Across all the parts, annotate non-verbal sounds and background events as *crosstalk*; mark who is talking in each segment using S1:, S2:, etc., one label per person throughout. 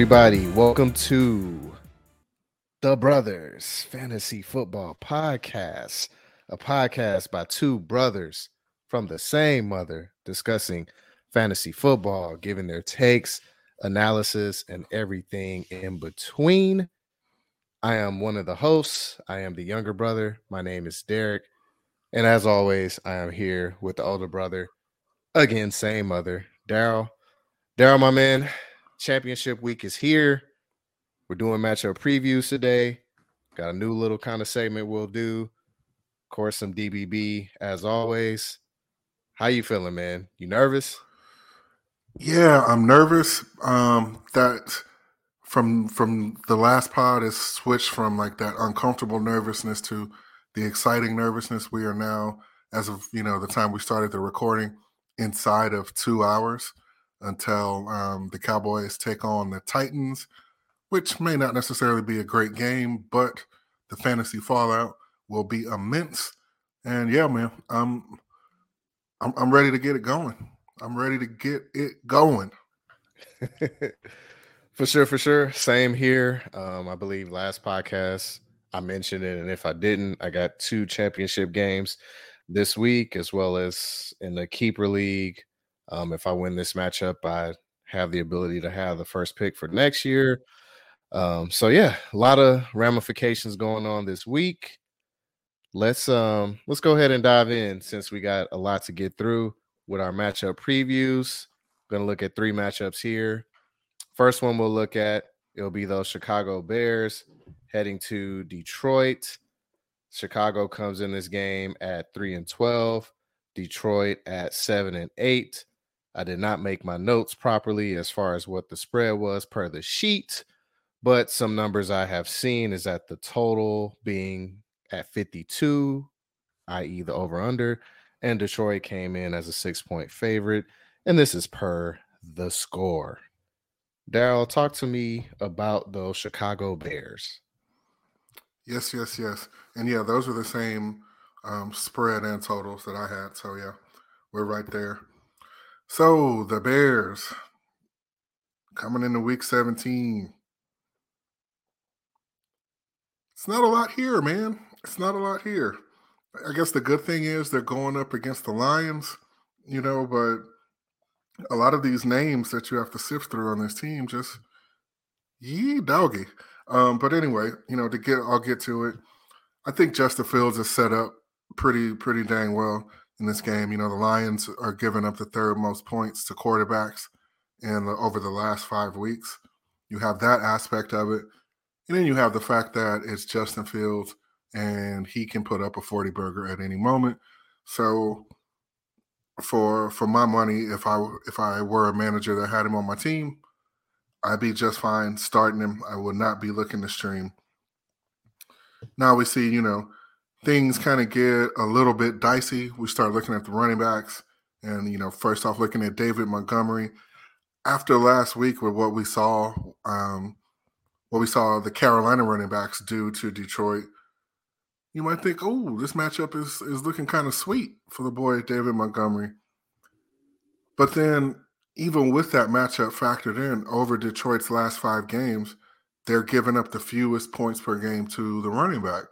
S1: Everybody. Welcome to the Brothers Fantasy Football Podcast, a podcast by two brothers from the same mother discussing fantasy football, giving their takes, analysis, and everything in between. I am one of the hosts. I am the younger brother. My name is Derek. And as always, I am here with the older brother. Again, same mother, Daryl. Daryl, my man, championship week is here. We're doing matchup previews today. Got a new little kind of segment we'll do. Of course, some DBB as always. How you feeling, man? You nervous?
S2: Yeah, I'm nervous. Um, that from from the last pod is switched from like that uncomfortable nervousness to the exciting nervousness. We are now, as of you know, the time we started the recording, inside of two hours until um, the Cowboys take on the Titans, which may not necessarily be a great game, but the fantasy fallout will be immense. And yeah, man, I'm I'm, I'm ready to get it going. I'm ready to get it going. *laughs*
S1: for sure, for sure. Same here. Um, I believe last podcast I mentioned it, and if I didn't, I got two championship games this week, as well as in the keeper league. Um, if I win this matchup, I have the ability to have the first pick for next year. Um, so yeah, a lot of ramifications going on this week. Let's um let's go ahead and dive in since we got a lot to get through with our matchup previews. Gonna look at three matchups here. First one we'll look at it'll be those Chicago Bears heading to Detroit. Chicago comes in this game at 3 and 12, Detroit at 7 and 8. I did not make my notes properly as far as what the spread was per the sheet, but some numbers I have seen is that the total being at 52, i.e., the over under, and Detroit came in as a six point favorite. And this is per the score. Daryl, talk to me about those Chicago Bears.
S2: Yes, yes, yes. And yeah, those are the same um, spread and totals that I had. So yeah, we're right there. So the Bears coming into week 17. It's not a lot here, man. It's not a lot here. I guess the good thing is they're going up against the Lions, you know, but a lot of these names that you have to sift through on this team just yee doggy. Um, but anyway, you know, to get I'll get to it. I think Justin Fields is set up pretty pretty dang well in this game. You know, the Lions are giving up the third most points to quarterbacks in the, over the last five weeks. You have that aspect of it, and then you have the fact that it's Justin Fields and he can put up a forty burger at any moment. So, for for my money, if I if I were a manager that had him on my team, I'd be just fine starting him. I would not be looking to stream. Now we see, you know, things kind of get a little bit dicey. We start looking at the running backs, and you know, first off, looking at David Montgomery. After last week, with what we saw, um, what we saw the Carolina running backs do to Detroit, you might think, "Oh, this matchup is is looking kind of sweet for the boy David Montgomery." But then, even with that matchup factored in, over Detroit's last five games, they're giving up the fewest points per game to the running back.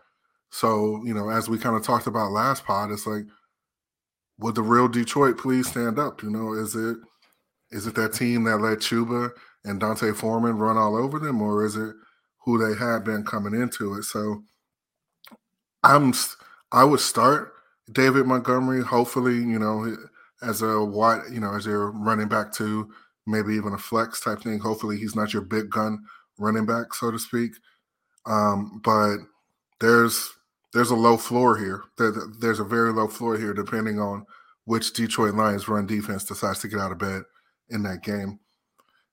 S2: So, you know, as we kind of talked about last pod, it's like, would the real Detroit please stand up? You know, is it is it that team that let Chuba and D'Onta Foreman run all over them, or is it who they had been coming into it? So, I'm I would start David Montgomery. Hopefully, you know, as a wide, you know, as your running back to maybe even a flex type thing. Hopefully, he's not your big gun running back, so to speak. Um, but there's there's a low floor here. there's a very low floor here, depending on which Detroit Lions run defense decides to get out of bed in that game.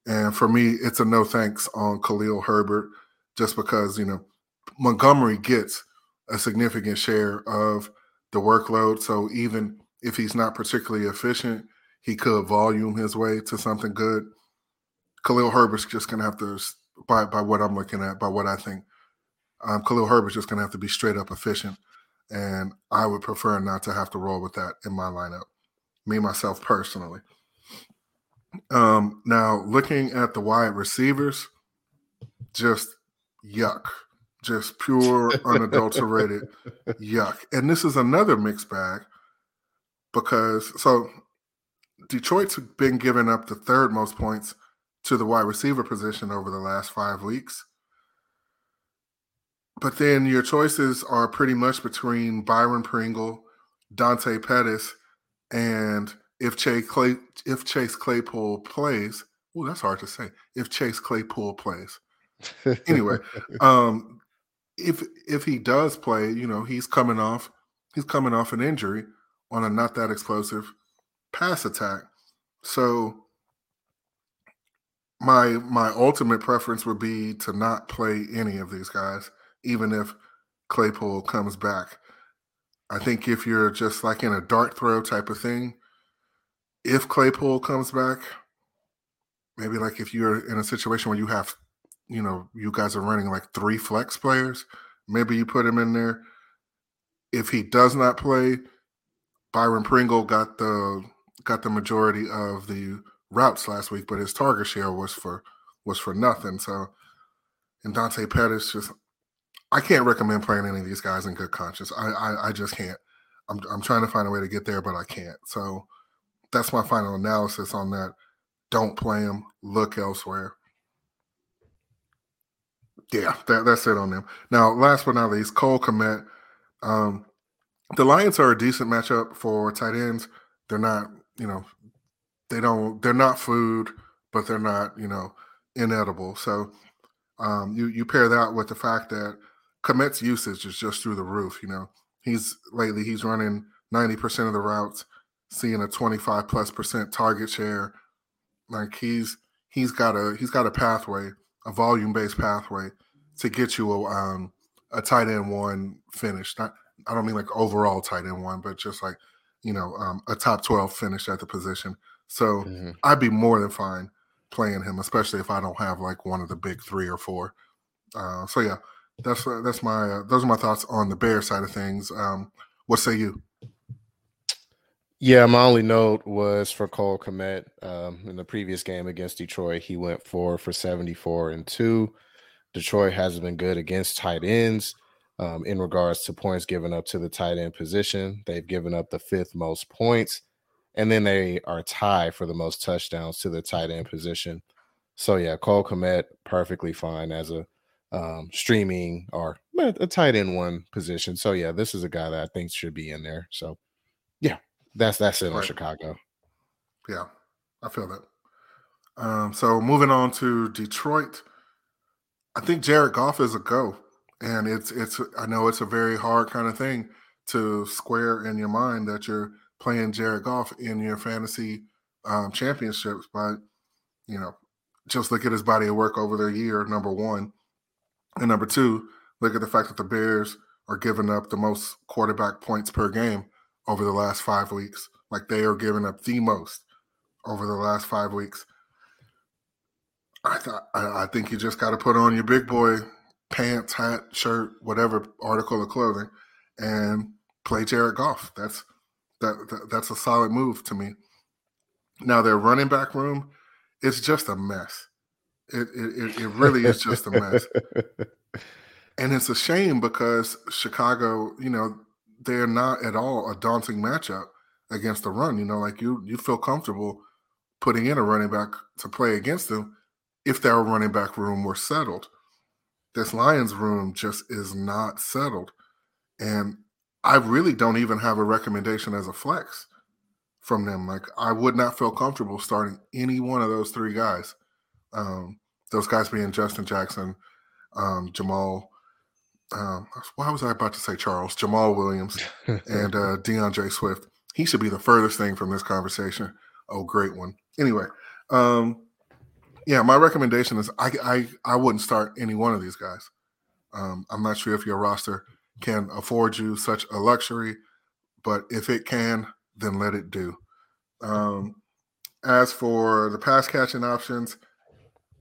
S2: And for me, it's a no thanks on Khalil Herbert, just because you know Montgomery gets a significant share of the workload. So even if he's not particularly efficient, he could volume his way to something good. Khalil Herbert's just gonna have to, by by what I'm looking at, by what I think, um, Khalil Herbert's just going to have to be straight up efficient. And I would prefer not to have to roll with that in my lineup, me, myself personally. Um, now looking at the wide receivers, just yuck, just pure unadulterated *laughs* yuck. And this is another mixed bag because so Detroit's been giving up the third most points to the wide receiver position over the last five weeks. But then your choices are pretty much between Byron Pringle, Dante Pettis, and if Chase Clay if Chase Claypool plays, oh, that's hard to say. If Chase Claypool plays. anyway, *laughs* um, if if he does play, you know, he's coming off he's coming off an injury on a not that explosive pass attack. So my my ultimate preference would be to not play any of these guys, even if Claypool comes back. I think if you're just like in a dart throw type of thing, if Claypool comes back, maybe like if you're in a situation where you have, you know, you guys are running like three flex players, maybe you put him in there. If he does not play, Byron Pringle got the got the majority of the routes last week, but his target share was for was for nothing. So, and Dante Pettis just, I can't recommend playing any of these guys in good conscience. I I, I just can't. I'm I'm trying to find a way to get there, but I can't. So, that's my final analysis on that. Don't play them. Look elsewhere. Yeah, that, that's it on them. Now, last but not least, Cole Kmet. Um, the Lions are a decent matchup for tight ends. They're not, you know, they don't they're not food, but they're not you know inedible. So um, you you pair that with the fact that Kmet's usage is just through the roof. You know, he's lately he's running ninety percent of the routes, seeing a twenty five plus percent target share. Like he's he's got a he's got a pathway, a volume based pathway to get you a um, a tight end one finish. Not I don't mean like overall tight end one, but just like you know um, a top twelve finish at the position. So mm-hmm. I'd be more than fine playing him, especially if I don't have like one of the big three or four. Uh, so yeah, that's uh, that's my uh, those are my thoughts on the Bear side of things. Um, what say you?
S1: Yeah, my only note was for Cole Kmet um, in the previous game against Detroit. He went four for seventy-four and two. Detroit hasn't been good against tight ends um, in regards to points given up to the tight end position. They've given up the fifth most points and then they are tied for the most touchdowns to the tight end position. So yeah, Cole Kmet perfectly fine as a um, streaming or a tight end one position. So yeah, this is a guy that I think should be in there. So yeah, that's that's it right. on Chicago.
S2: Yeah, I feel that. Um, so moving on to Detroit, I think Jared Goff is a go, and it's it's I know it's a very hard kind of thing to square in your mind that you're playing Jared Goff in your fantasy um, championships. But you know, just look at his body of work over the year. Number one, and number two, look at the fact that the Bears are giving up the most quarterback points per game over the last five weeks. Like they are giving up the most over the last five weeks. I thought I, think you just got to put on your big boy pants, hat, shirt, whatever article of clothing, and play Jared Goff. That's that, that that's a solid move to me. Now their running back room, it's just a mess. It it, it really is just a mess. *laughs* and it's a shame because Chicago, you know, they're not at all a daunting matchup against the run. You know, like you you feel comfortable putting in a running back to play against them if their running back room were settled. This Lions room just is not settled. And I really don't even have a recommendation as a flex from them. Like I would not feel comfortable starting any one of those three guys. Um, those guys being Justin Jackson, um, Jamal. Um, why was I about to say Charles? Jamaal Williams and uh, *laughs* D'Andre Swift. He should be the furthest thing from this conversation. Oh, great one. Anyway, um, yeah, my recommendation is I, I I wouldn't start any one of these guys. Um, I'm not sure if your roster can afford you such a luxury, but if it can, then let it do. Um, as for the pass catching options,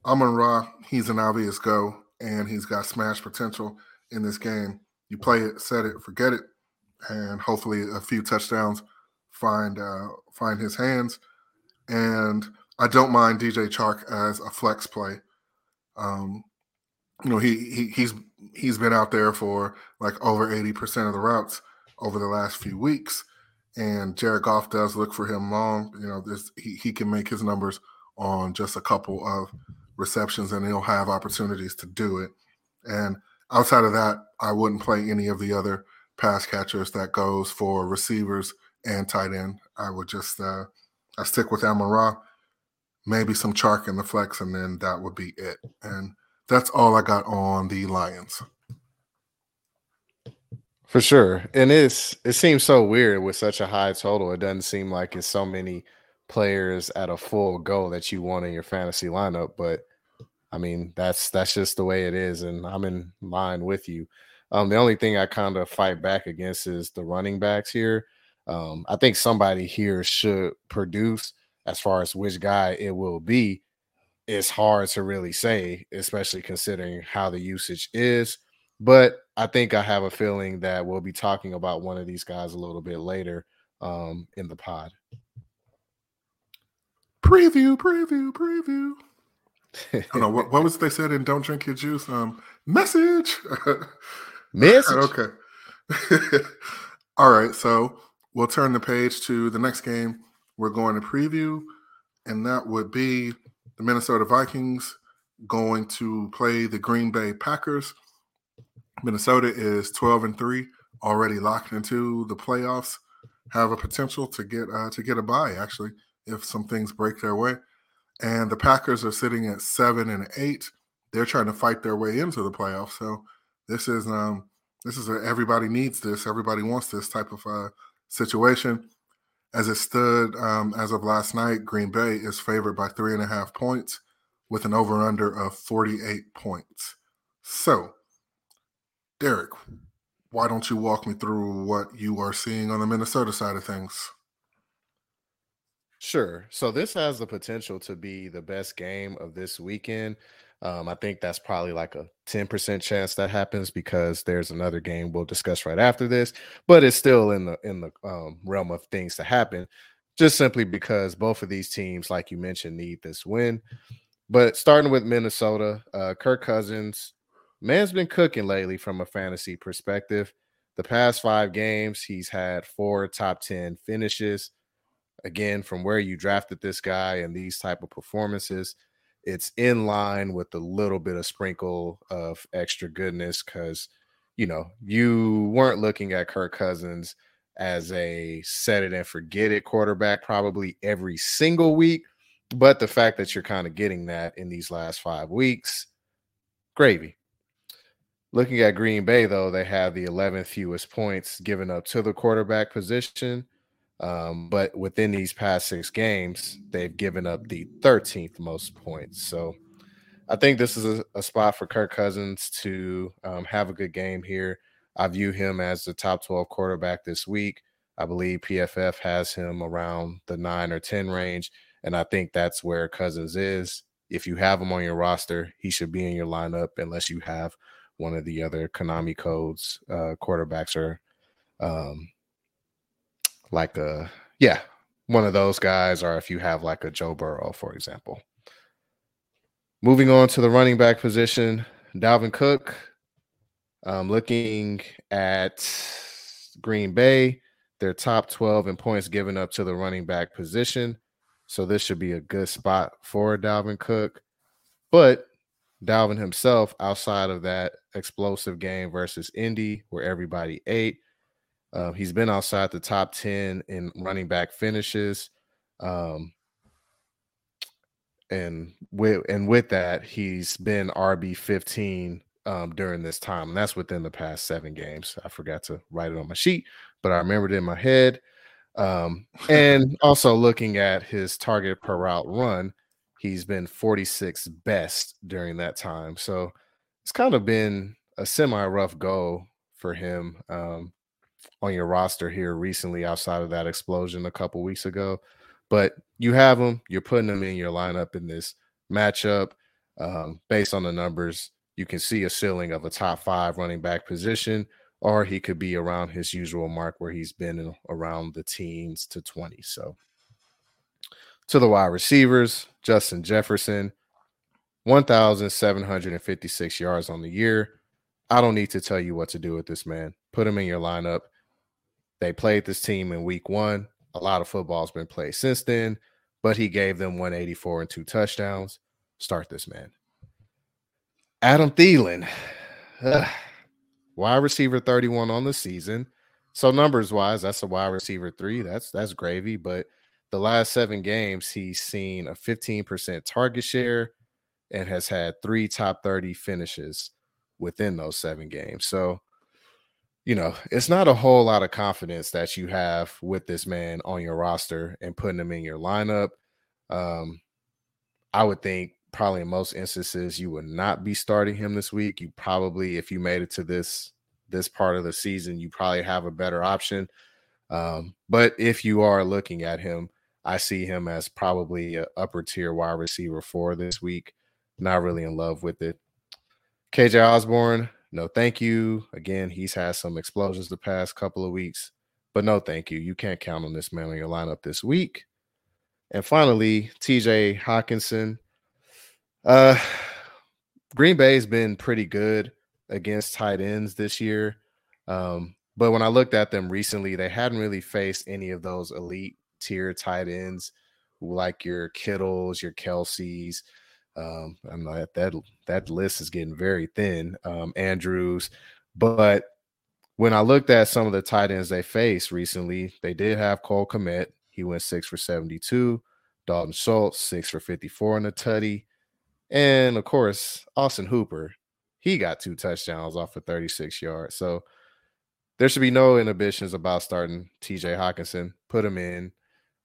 S2: Amon Ra, he's an obvious go, and he's got smash potential in this game. You play it, set it, forget it, and hopefully a few touchdowns find uh, find his hands. And I don't mind DJ Chark as a flex play. Um, you know, he, he he's he's been out there for like over 80% of the routes over the last few weeks. And Jared Goff does look for him long. You know, this he, he can make his numbers on just a couple of receptions and he'll have opportunities to do it. And outside of that, I wouldn't play any of the other pass catchers that goes for receivers and tight end. I would just uh I stick with Amon Ra, maybe some Chark in the flex, and then that would be it. And that's all I got on the Lions.
S1: For sure. And it's it seems so weird with such a high total. It doesn't seem like it's so many players at a full go that you want in your fantasy lineup, but I mean, that's that's just the way it is and I'm in line with you. Um the only thing I kind of fight back against is the running backs here. Um I think somebody here should produce as far as which guy it will be it's hard to really say, especially considering how the usage is. But I think I have a feeling that we'll be talking about one of these guys a little bit later um, in the pod.
S2: Preview, preview, preview. I don't know what, what was they said in "Don't Drink Your Juice." Um, message. *laughs*
S1: message.
S2: okay. *laughs* All right, so we'll turn the page to the next game. We're going to preview, and that would be the Minnesota Vikings going to play the Green Bay Packers. Minnesota is 12 and 3, already locked into the playoffs, have a potential to get uh, to get a bye actually if some things break their way. And the Packers are sitting at 7 and 8. They're trying to fight their way into the playoffs. So this is um this is a, everybody needs this, everybody wants this type of uh, situation. As it stood um, as of last night, Green Bay is favored by three and a half points with an over under of 48 points. So, Derek, why don't you walk me through what you are seeing on the Minnesota side of things?
S1: Sure. So, this has the potential to be the best game of this weekend. Um, I think that's probably like a 10% chance that happens because there's another game we'll discuss right after this, but it's still in the in the um, realm of things to happen, just simply because both of these teams, like you mentioned, need this win. But starting with Minnesota, uh, Kirk Cousins, man's been cooking lately from a fantasy perspective. The past five games, he's had four top 10 finishes. Again, from where you drafted this guy and these type of performances, it's in line with a little bit of sprinkle of extra goodness because you know you weren't looking at Kirk Cousins as a set it and forget it quarterback probably every single week, but the fact that you're kind of getting that in these last five weeks, gravy. Looking at Green Bay, though, they have the 11th fewest points given up to the quarterback position. Um, but within these past six games, they've given up the 13th most points. So I think this is a, a spot for Kirk Cousins to um, have a good game here. I view him as the top 12 quarterback this week. I believe PFF has him around the nine or 10 range. And I think that's where Cousins is. If you have him on your roster, he should be in your lineup unless you have one of the other Konami codes uh, quarterbacks or um, like a yeah, one of those guys, or if you have like a Joe Burrow, for example. Moving on to the running back position, Dalvin Cook. Um, looking at Green Bay, their top 12 in points given up to the running back position. So this should be a good spot for Dalvin Cook. But Dalvin himself, outside of that explosive game versus Indy, where everybody ate, uh, he's been outside the top 10 in running back finishes. Um, and with and with that, he's been RB 15 um, during this time, and that's within the past seven games. I forgot to write it on my sheet, but I remembered it in my head. Um, *laughs* and also looking at his target per route run, he's been 46 best during that time. So it's kind of been a semi rough go for him. Um, on your roster here recently outside of that explosion a couple weeks ago. But you have him, you're putting him in your lineup in this matchup. Um, based on the numbers, you can see a ceiling of a top five running back position, or he could be around his usual mark where he's been around the teens to 20. So To the wide receivers, Justin Jefferson, 1,756 yards on the year. I don't need to tell you what to do with this man. Put him in your lineup. They played this team in week one. A lot of football's been played since then, but he gave them 184 and two touchdowns. Start this man. Adam Thielen, ugh, wide receiver 31 on the season. So numbers wise, that's a wide receiver three. That's that's gravy. But the last seven games, he's seen a 15% target share and has had three top 30 finishes within those seven games. So, you know, it's not a whole lot of confidence that you have with this man on your roster and putting him in your lineup. Um, I would think probably in most instances you would not be starting him this week. You probably, if you made it to this this part of the season, you probably have a better option. Um, but if you are looking at him, I see him as probably an upper tier wide receiver for this week. Not really in love with it. KJ Osborn, no thank you. Again, he's had some explosions the past couple of weeks, but no thank you. You can't count on this man on your lineup this week. And finally, TJ Hockenson. Uh Green Bay's been pretty good against tight ends this year. Um, but when I looked at them recently, they hadn't really faced any of those elite tier tight ends like your Kittles, your Kelces. Um, I'm not that that list is getting very thin. Um, Andrews, but when I looked at some of the tight ends they faced recently, they did have Cole Kmet. He went six for 72. Dalton Schultz, six for 54 in the tutty. And of course, Austin Hooper, he got two touchdowns off of 36 yards. So there should be no inhibitions about starting TJ Hockenson. Put him in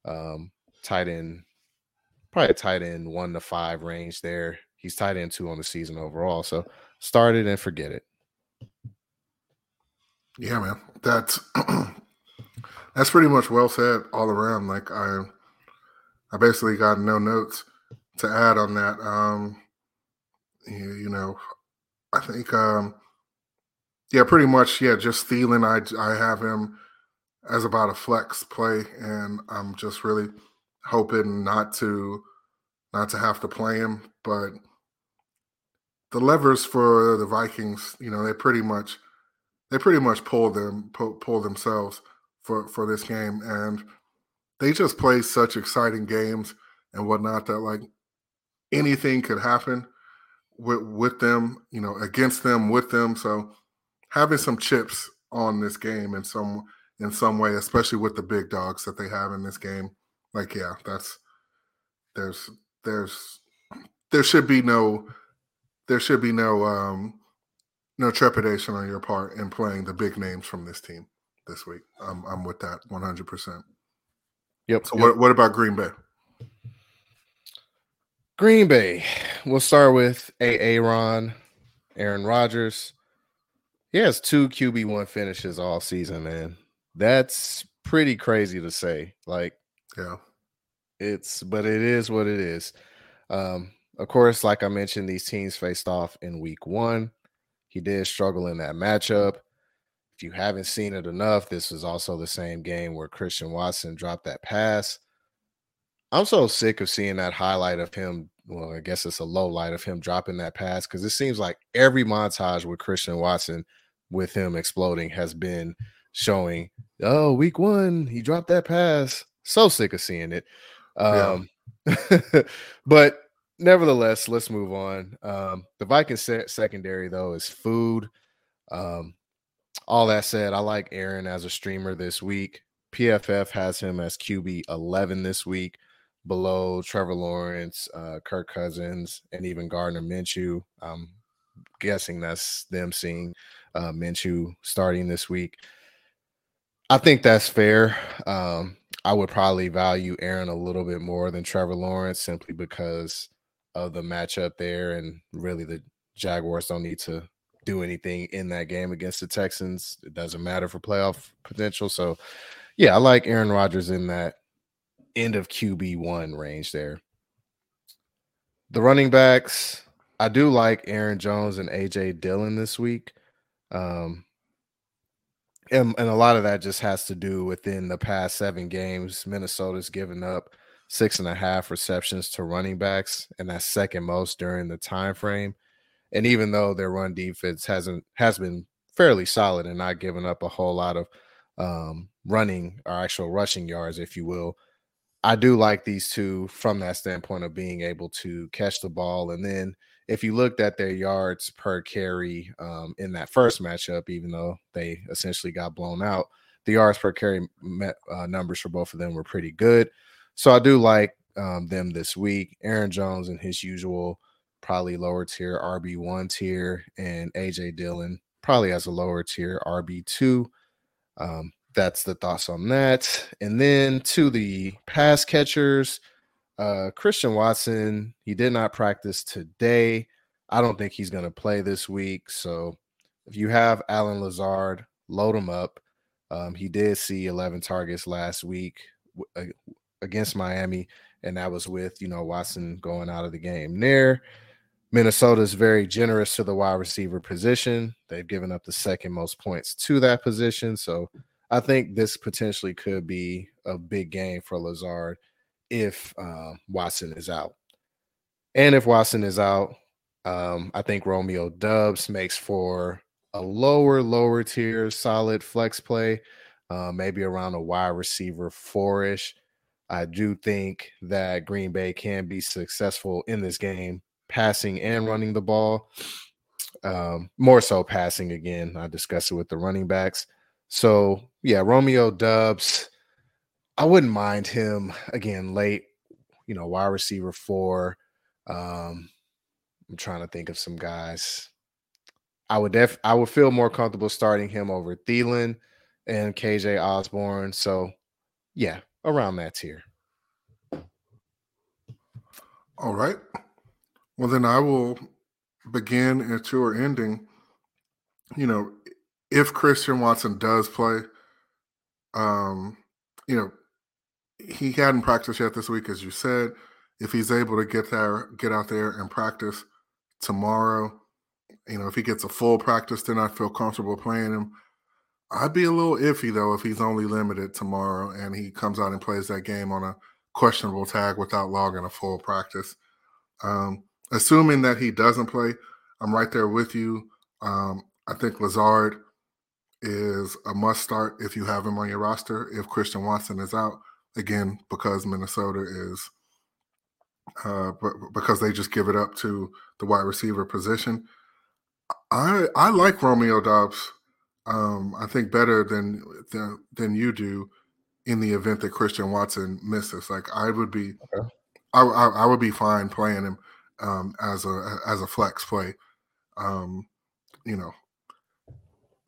S1: um, tight end, probably a tight end one to five range there. He's tight end two on the season overall. So start it and forget it.
S2: Yeah, man. That's *clears throat* that's pretty much well said all around. Like I I basically got no notes to add on that. Um you, you know, I think, um, yeah, pretty much. Yeah, just Thielen. I I have him as about a flex play, and I'm just really hoping not to not to have to play him. But the levers for the Vikings, you know, they pretty much they pretty much pull them pull, pull themselves for for this game, and they just play such exciting games and whatnot that like anything could happen with with them, you know, against them, with them. So having some chips on this game in some in some way, especially with the big dogs that they have in this game, like yeah, that's there's there's there should be no there should be no um no trepidation on your part in playing the big names from this team this week. I'm I'm with that 100. percent
S1: Yep.
S2: So
S1: yep.
S2: what what about Green Bay?
S1: Green Bay. We'll start with A. Ron, Aaron Rodgers. He has two QB one finishes all season, man. That's pretty crazy to say. Like,
S2: yeah,
S1: it's but it is what it is. Um, of course, like I mentioned, these teams faced off in week one. He did struggle in that matchup. If you haven't seen it enough, this is also the same game where Christian Watson dropped that pass. I'm so sick of seeing that highlight of him. Well, I guess it's a low light of him dropping that pass because it seems like every montage with Christian Watson with him exploding has been showing, oh, week one, he dropped that pass. So sick of seeing it. Um, yeah. *laughs* but nevertheless, let's move on. Um, the Vikings se- secondary, though, is food. Um, all that said, I like Aaron as a streamer this week. PFF has him as QB 11 this week below Trevor Lawrence, uh, Kirk Cousins, and even Gardner Minshew. I'm guessing that's them seeing uh, Minshew starting this week. I think that's fair. Um, I would probably value Aaron a little bit more than Trevor Lawrence simply because of the matchup there, and really the Jaguars don't need to do anything in that game against the Texans. It doesn't matter for playoff potential. So, yeah, I like Aaron Rodgers in that end of QB1 range there. The running backs, I do like Aaron Jones and AJ Dillon this week. Um, and, and a lot of that just has to do within the past seven games. Minnesota's given up six and a half receptions to running backs, and that's second most during the time frame. And even though their run defense hasn't has been fairly solid and not giving up a whole lot of um, running or actual rushing yards, if you will, I do like these two from that standpoint of being able to catch the ball. And then if you looked at their yards per carry um, in that first matchup, even though they essentially got blown out, the yards per carry met, uh, numbers for both of them were pretty good. So I do like um, them this week. Aaron Jones and his usual probably lower tier RB1 tier, and AJ Dillon probably has a lower tier RB2. Um, that's the thoughts on that. And then to the pass catchers, uh, Christian Watson, he did not practice today. I don't think he's going to play this week. So if you have Allen Lazard, load him up. Um, he did see 11 targets last week against Miami, and that was with you know Watson going out of the game. There, Minnesota is very generous to the wide receiver position. They've given up the second most points to that position, so I think this potentially could be a big game for Lazard if uh, Watson is out. And if Watson is out, um, I think Romeo Doubs makes for a lower, lower tier, solid flex play, uh, maybe around a wide receiver four-ish. I do think that Green Bay can be successful in this game, passing and running the ball. Um, more so passing again. I discussed it with the running backs. So yeah, Romeo Doubs. I wouldn't mind him again late, you know, wide receiver four. Um, I'm trying to think of some guys. I would def I would feel more comfortable starting him over Thielen and KJ Osborn. So yeah, around that tier.
S2: All right. Well, then I will begin at your ending. You know, if Christian Watson does play, um, you know, he hadn't practiced yet this week, as you said. If he's able to get there, get out there and practice tomorrow, you know, if he gets a full practice, then I feel comfortable playing him. I'd be a little iffy though if he's only limited tomorrow and he comes out and plays that game on a questionable tag without logging a full practice. Um, assuming that he doesn't play, I'm right there with you. Um, I think Lazard is a must start if you have him on your roster. If Christian Watson is out, again, because Minnesota is, uh, because they just give it up to the wide receiver position. I I like Romeo Doubs. um, I think better than, than than you do in the event that Christian Watson misses. Like I would be, okay. I, I, I would be fine playing him um, as a as a flex play. Um, you know,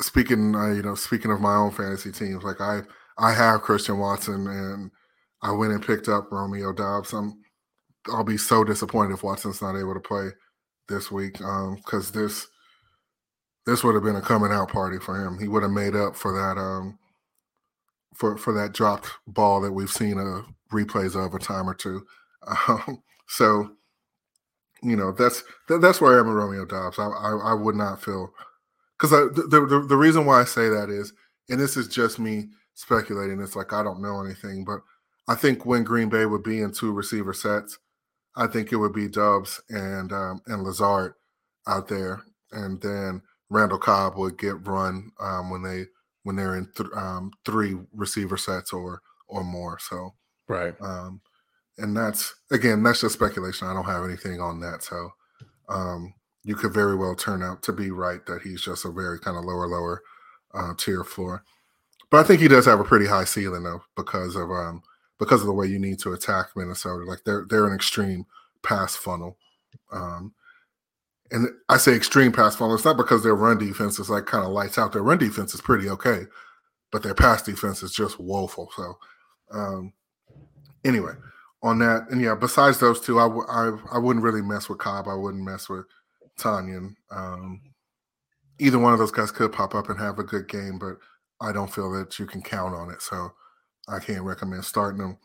S2: speaking uh, you know speaking of my own fantasy teams, like I I have Christian Watson and I went and picked up Romeo Doubs. I'm I'll be so disappointed if Watson's not able to play this week because um, this this would have been a coming out party for him. He would have made up for that um for for that dropped ball that we've seen a replays of a time or two. Um, *laughs* so you know that's that, that's where I am with Romeo Doubs. I I, I would not feel because the, the the reason why I say that is, and this is just me speculating. It's like I don't know anything, but I think when Green Bay would be in two receiver sets, I think it would be Doubs and um, and Lazard out there, and then Randall Cobb would get run um, when they when they're in th- um, three receiver sets or or more. So
S1: right,
S2: um, and that's again that's just speculation. I don't have anything on that. So um, you could very well turn out to be right that he's just a very kind of lower lower uh, tier floor. But I think he does have a pretty high ceiling though because of um because of the way you need to attack Minnesota. Like they're they're an extreme pass funnel. Um, and I say extreme pass funnel. It's not because their run defense is like kind of lights out. Their run defense is pretty okay, but their pass defense is just woeful. So, um, anyway, on that, and yeah, besides those two, I w- I, I wouldn't really mess with Cobb. I wouldn't mess with Tonyan. Um, either one of those guys could pop up and have a good game, but I don't feel that you can count on it. So, I can't recommend starting them.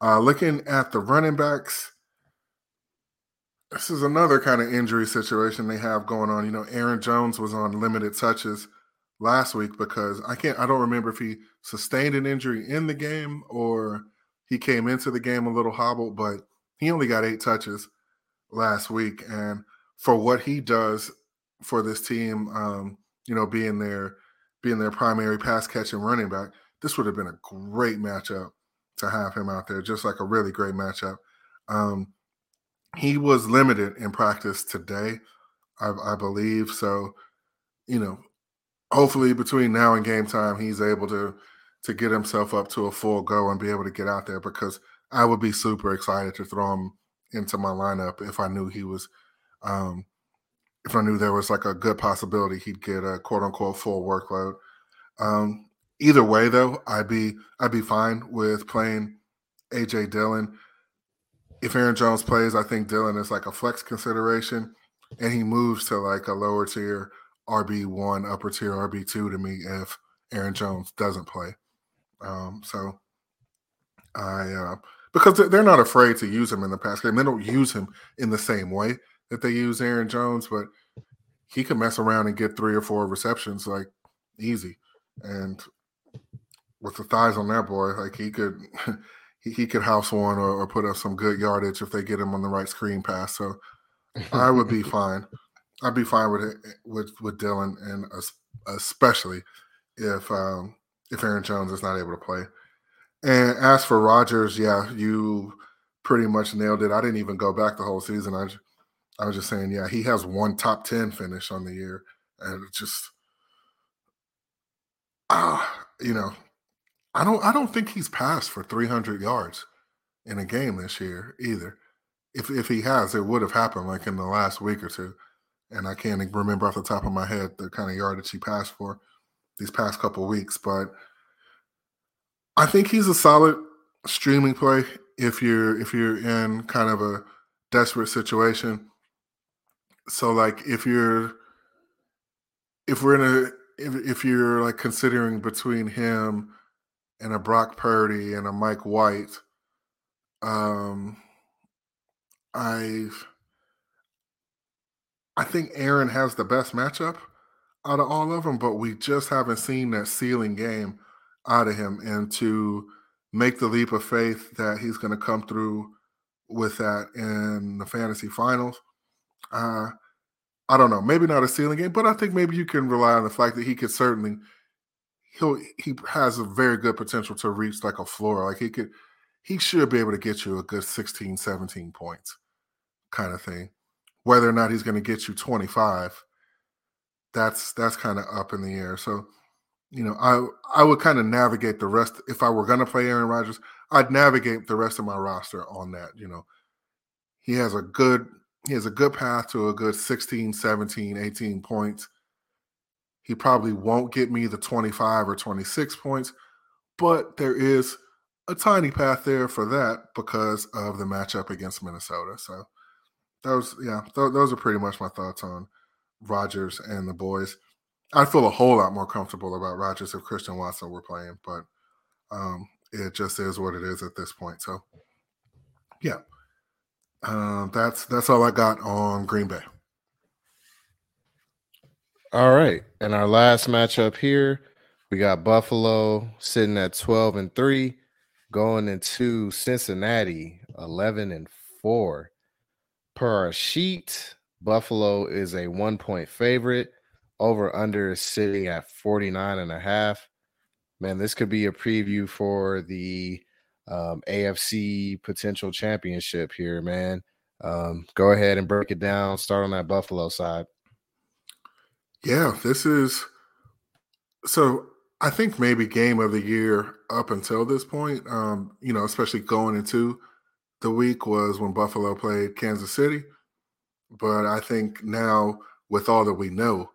S2: Uh, looking at the running backs, this is another kind of injury situation they have going on. You know, Aaron Jones was on limited touches last week because I can't I don't remember if he sustained an injury in the game or he came into the game a little hobbled, but he only got eight touches last week. And for what he does for this team, um, you know, being their being their primary pass catching running back, this would have been a great matchup to have him out there, just like a really great matchup. Um, he was limited in practice today, I, I believe. So, you know, hopefully between now and game time, he's able to to get himself up to a full go and be able to get out there because I would be super excited to throw him into my lineup if I knew he was um, if I knew there was like a good possibility he'd get a quote unquote full workload. Um, either way, though, I'd be I'd be fine with playing AJ Dillon. If Aaron Jones plays, I think Dillon is like a flex consideration, and he moves to like a lower tier RB one, upper tier RB two to me if Aaron Jones doesn't play. Um, so I uh, because they're not afraid to use him in the pass game. They don't use him in the same way that they use Aaron Jones, but he can mess around and get three or four receptions like easy. And with the thighs on that boy, like he could *laughs* he, he could house one or, or, put up some good yardage if they get him on the right screen pass. So I would be *laughs* fine. I'd be fine with it with with Dillon and especially if um, if Aaron Jones is not able to play. And as for Rodgers, yeah, you pretty much nailed it. I didn't even go back the whole season. I I was just saying, yeah, he has one top 10 finish on the year. And it just ah, you know, I don't I don't think he's passed for 300 yards in a game this year either. If if he has, it would have happened like in the last week or two. And I can't remember off the top of my head the kind of yardage he passed for these past couple weeks, but I think he's a solid streaming play if you're if you're in kind of a desperate situation so like if you're if we're in a if, if you're like considering between him and a Brock Purdy and a Mike White, um I I think Aaron has the best matchup out of all of them, but we just haven't seen that ceiling game out of him and to make the leap of faith that he's going to come through with that in the fantasy finals. Uh, I don't know, maybe not a ceiling game, but I think maybe you can rely on the fact that he could certainly he'll he has a very good potential to reach like a floor. Like he could he should be able to get you a good 16, 17 points kind of thing. Whether or not he's going to get you 25, that's that's kind of up in the air. So, you know, I I would kind of navigate the rest if I were going to play Aaron Rodgers, I'd navigate the rest of my roster on that, you know. He has a good he has a good path to a good 16, 17, 18 points. He probably won't get me the 25 or 26 points, but there is a tiny path there for that because of the matchup against Minnesota. So those, yeah, th- those are pretty much my thoughts on Rodgers and the boys. I'd feel a whole lot more comfortable about Rodgers if Christian Watson were playing, but um, it just is what it is at this point. So, yeah, uh, that's that's all I got on Green Bay.
S1: All right, and our last matchup here, we got Buffalo sitting at twelve and three, going into Cincinnati eleven and four. Per our sheet, Buffalo is a one point favorite. Over under sitting at 49 and a half. Man, this could be a preview for the um, AFC potential championship here, man. Um, go ahead and break it down. Start on that Buffalo side.
S2: Yeah, this is so. I think maybe game of the year up until this point, um, you know, especially going into the week was when Buffalo played Kansas City. But I think now, with all that we know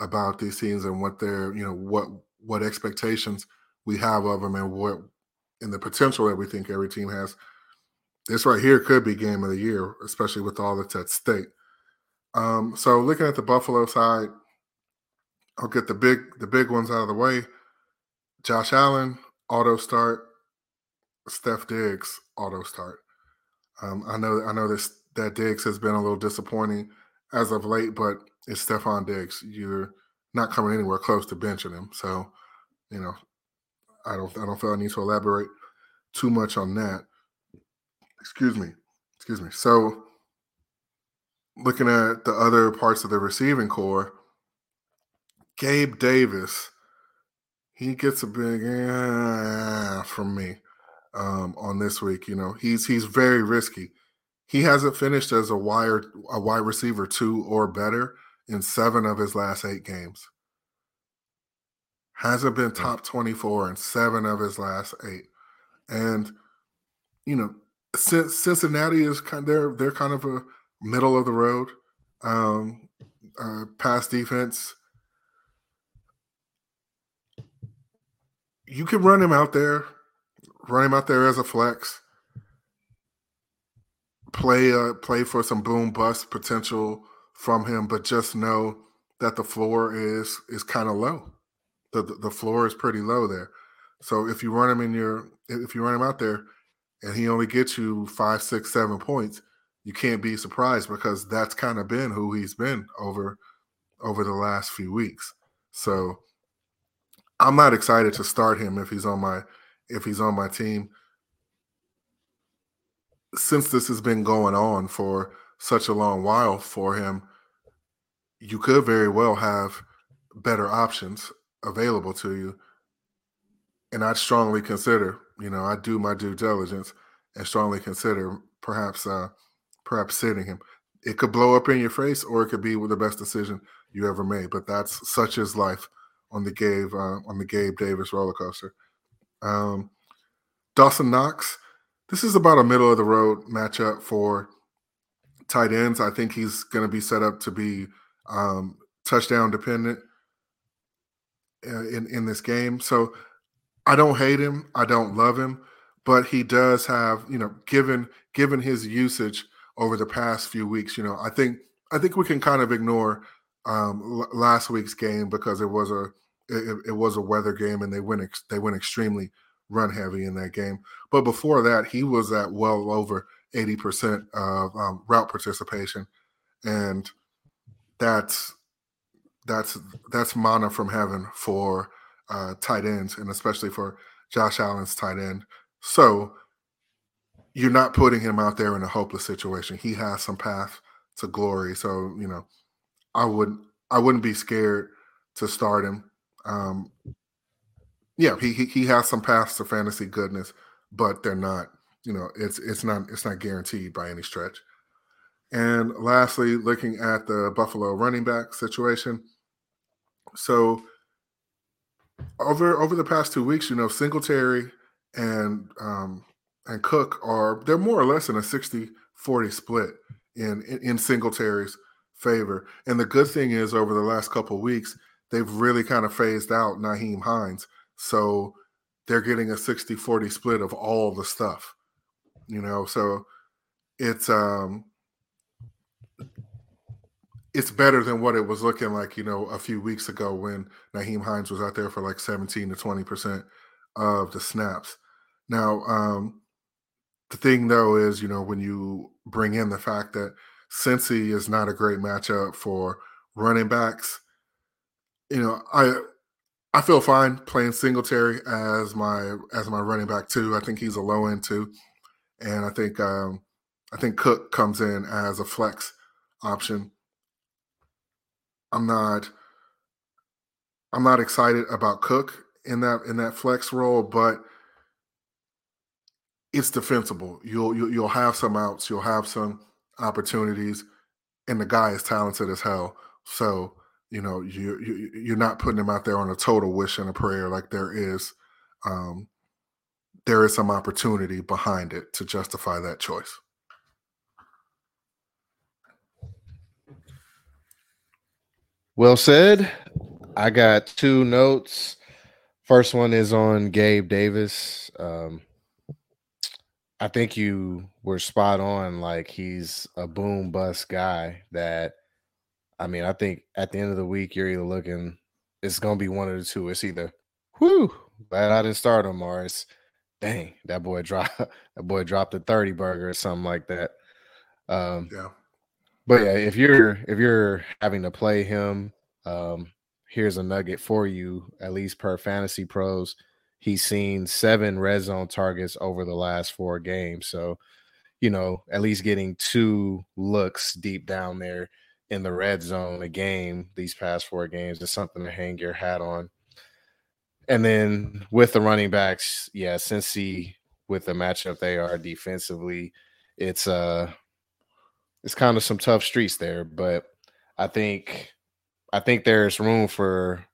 S2: about these teams and what they're, you know, what what expectations we have of them and what and the potential that we think every team has. This right here could be game of the year, especially with all that's at stake. Um, so looking at the Buffalo side, I'll get the big the big ones out of the way. Josh Allen, auto start. Steph Diggs, auto start. Um, I know I know this that Diggs has been a little disappointing as of late, but it's Stefon Diggs. You're not coming anywhere close to benching him. So, you know, I don't I don't feel I need to elaborate too much on that. Excuse me. Excuse me. So looking at the other parts of the receiving corps, Gabe Davis, he gets a big uh, from me um, on this week. You know, he's he's very risky. He hasn't finished as a wire a wide receiver two or better in seven of his last eight games. Hasn't been top 24 in seven of his last eight. And, you know, since Cincinnati is kind of, they're, they're kind of a middle of the road um, uh, pass defense. You can run him out there, run him out there as a flex. Play uh, play for some boom bust potential from him, but just know that the floor is is kind of low. The, the the floor is pretty low there. So if you run him in your if you run him out there and he only gets you five, six, seven points, you can't be surprised because that's kind of been who he's been over over the last few weeks. So I'm not excited to start him if he's on my if he's on my team. Since this has been going on for such a long while for him, you could very well have better options available to you. And I'd strongly consider, you know, I do my due diligence and strongly consider perhaps uh perhaps sitting him. It could blow up in your face or it could be the best decision you ever made. But that's such is life on the Gabe uh, on the Gabe Davis roller coaster. Um, Dawson Knox, this is about a middle of the road matchup for tight ends. I think he's going to be set up to be um, touchdown dependent uh, in in this game. So I don't hate him. I don't love him, but he does have you know given given his usage over the past few weeks. You know, I think I think we can kind of ignore um, l- last week's game because it was a it, it, was a weather game and they went ex- they went extremely run heavy in that game. But before that, he was at well over eighty percent of um, route participation, and that's that's that's manna from heaven for uh, tight ends, and especially for Josh Allen's tight end. So you're not putting him out there in a hopeless situation. He has some path to glory. So you know, I would I wouldn't be scared to start him. Um, yeah, he, he he has some paths to fantasy goodness, but they're not. You know, it's it's not it's not guaranteed by any stretch. And lastly, looking at the Buffalo running back situation. So over over the past two weeks, you know, Singletary and um, and Cook are they're more or less in a 60-40 split in, in, in Singletary's favor. And the good thing is over the last couple weeks, they've really kind of phased out Nyheim Hines. So they're getting a 60-40 split of all the stuff. You know, so it's um it's better than what it was looking like, you know, a few weeks ago when Nyheim Hines was out there for like 17 to 20% of the snaps. Now, um, the thing though is, you know, when you bring in the fact that Cincy is not a great matchup for running backs, you know, I I feel fine playing Singletary as my as my running back too. I think he's a low end too, and I think um, I think Cook comes in as a flex option. I'm not I'm not excited about Cook in that in that flex role, but it's defensible. You'll, you'll you'll have some outs, you'll have some opportunities, and the guy is talented as hell. So you know you, you you're not putting him out there on a total wish and a prayer like there is. Um, there is some opportunity behind it to justify that choice.
S1: Well said. I got two notes. First one is on Gabe Davis. Um, I think you were spot on. Like he's a boom bust guy that I mean, I think at the end of the week, you're either looking, it's gonna be one of the two. It's either whoo, glad I didn't start him, or it's dang, that boy dropped *laughs* that boy dropped a 30 burger or something like that. Um yeah. But yeah, if you're if you're having to play him, um, here's a nugget for you, at least per fantasy pros He's seen seven red zone targets over the last four games. So, you know, at least getting two looks deep down there in the red zone a game these past four games is something to hang your hat on. And then with the running backs, yeah, since he with the matchup they are defensively, it's uh it's kind of some tough streets there, but I think I think there's room for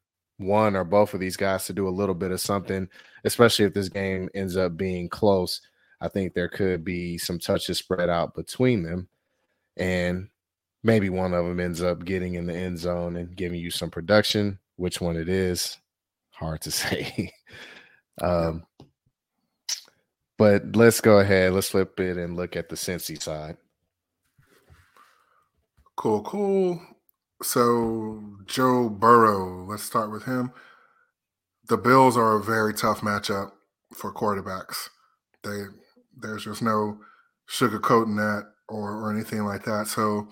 S1: one or both of these guys to do a little bit of something, especially if this game ends up being close. I think there could be some touches spread out between them. And maybe one of them ends up getting in the end zone and giving you some production. Which one it is, hard to *laughs* say. um, but let's go ahead. Let's flip it and look at the Cincy side.
S2: Cool, cool. So Joe Burrow, let's start with him. The Bills are a very tough matchup for quarterbacks. They there's just no sugarcoating that or or anything like that. So,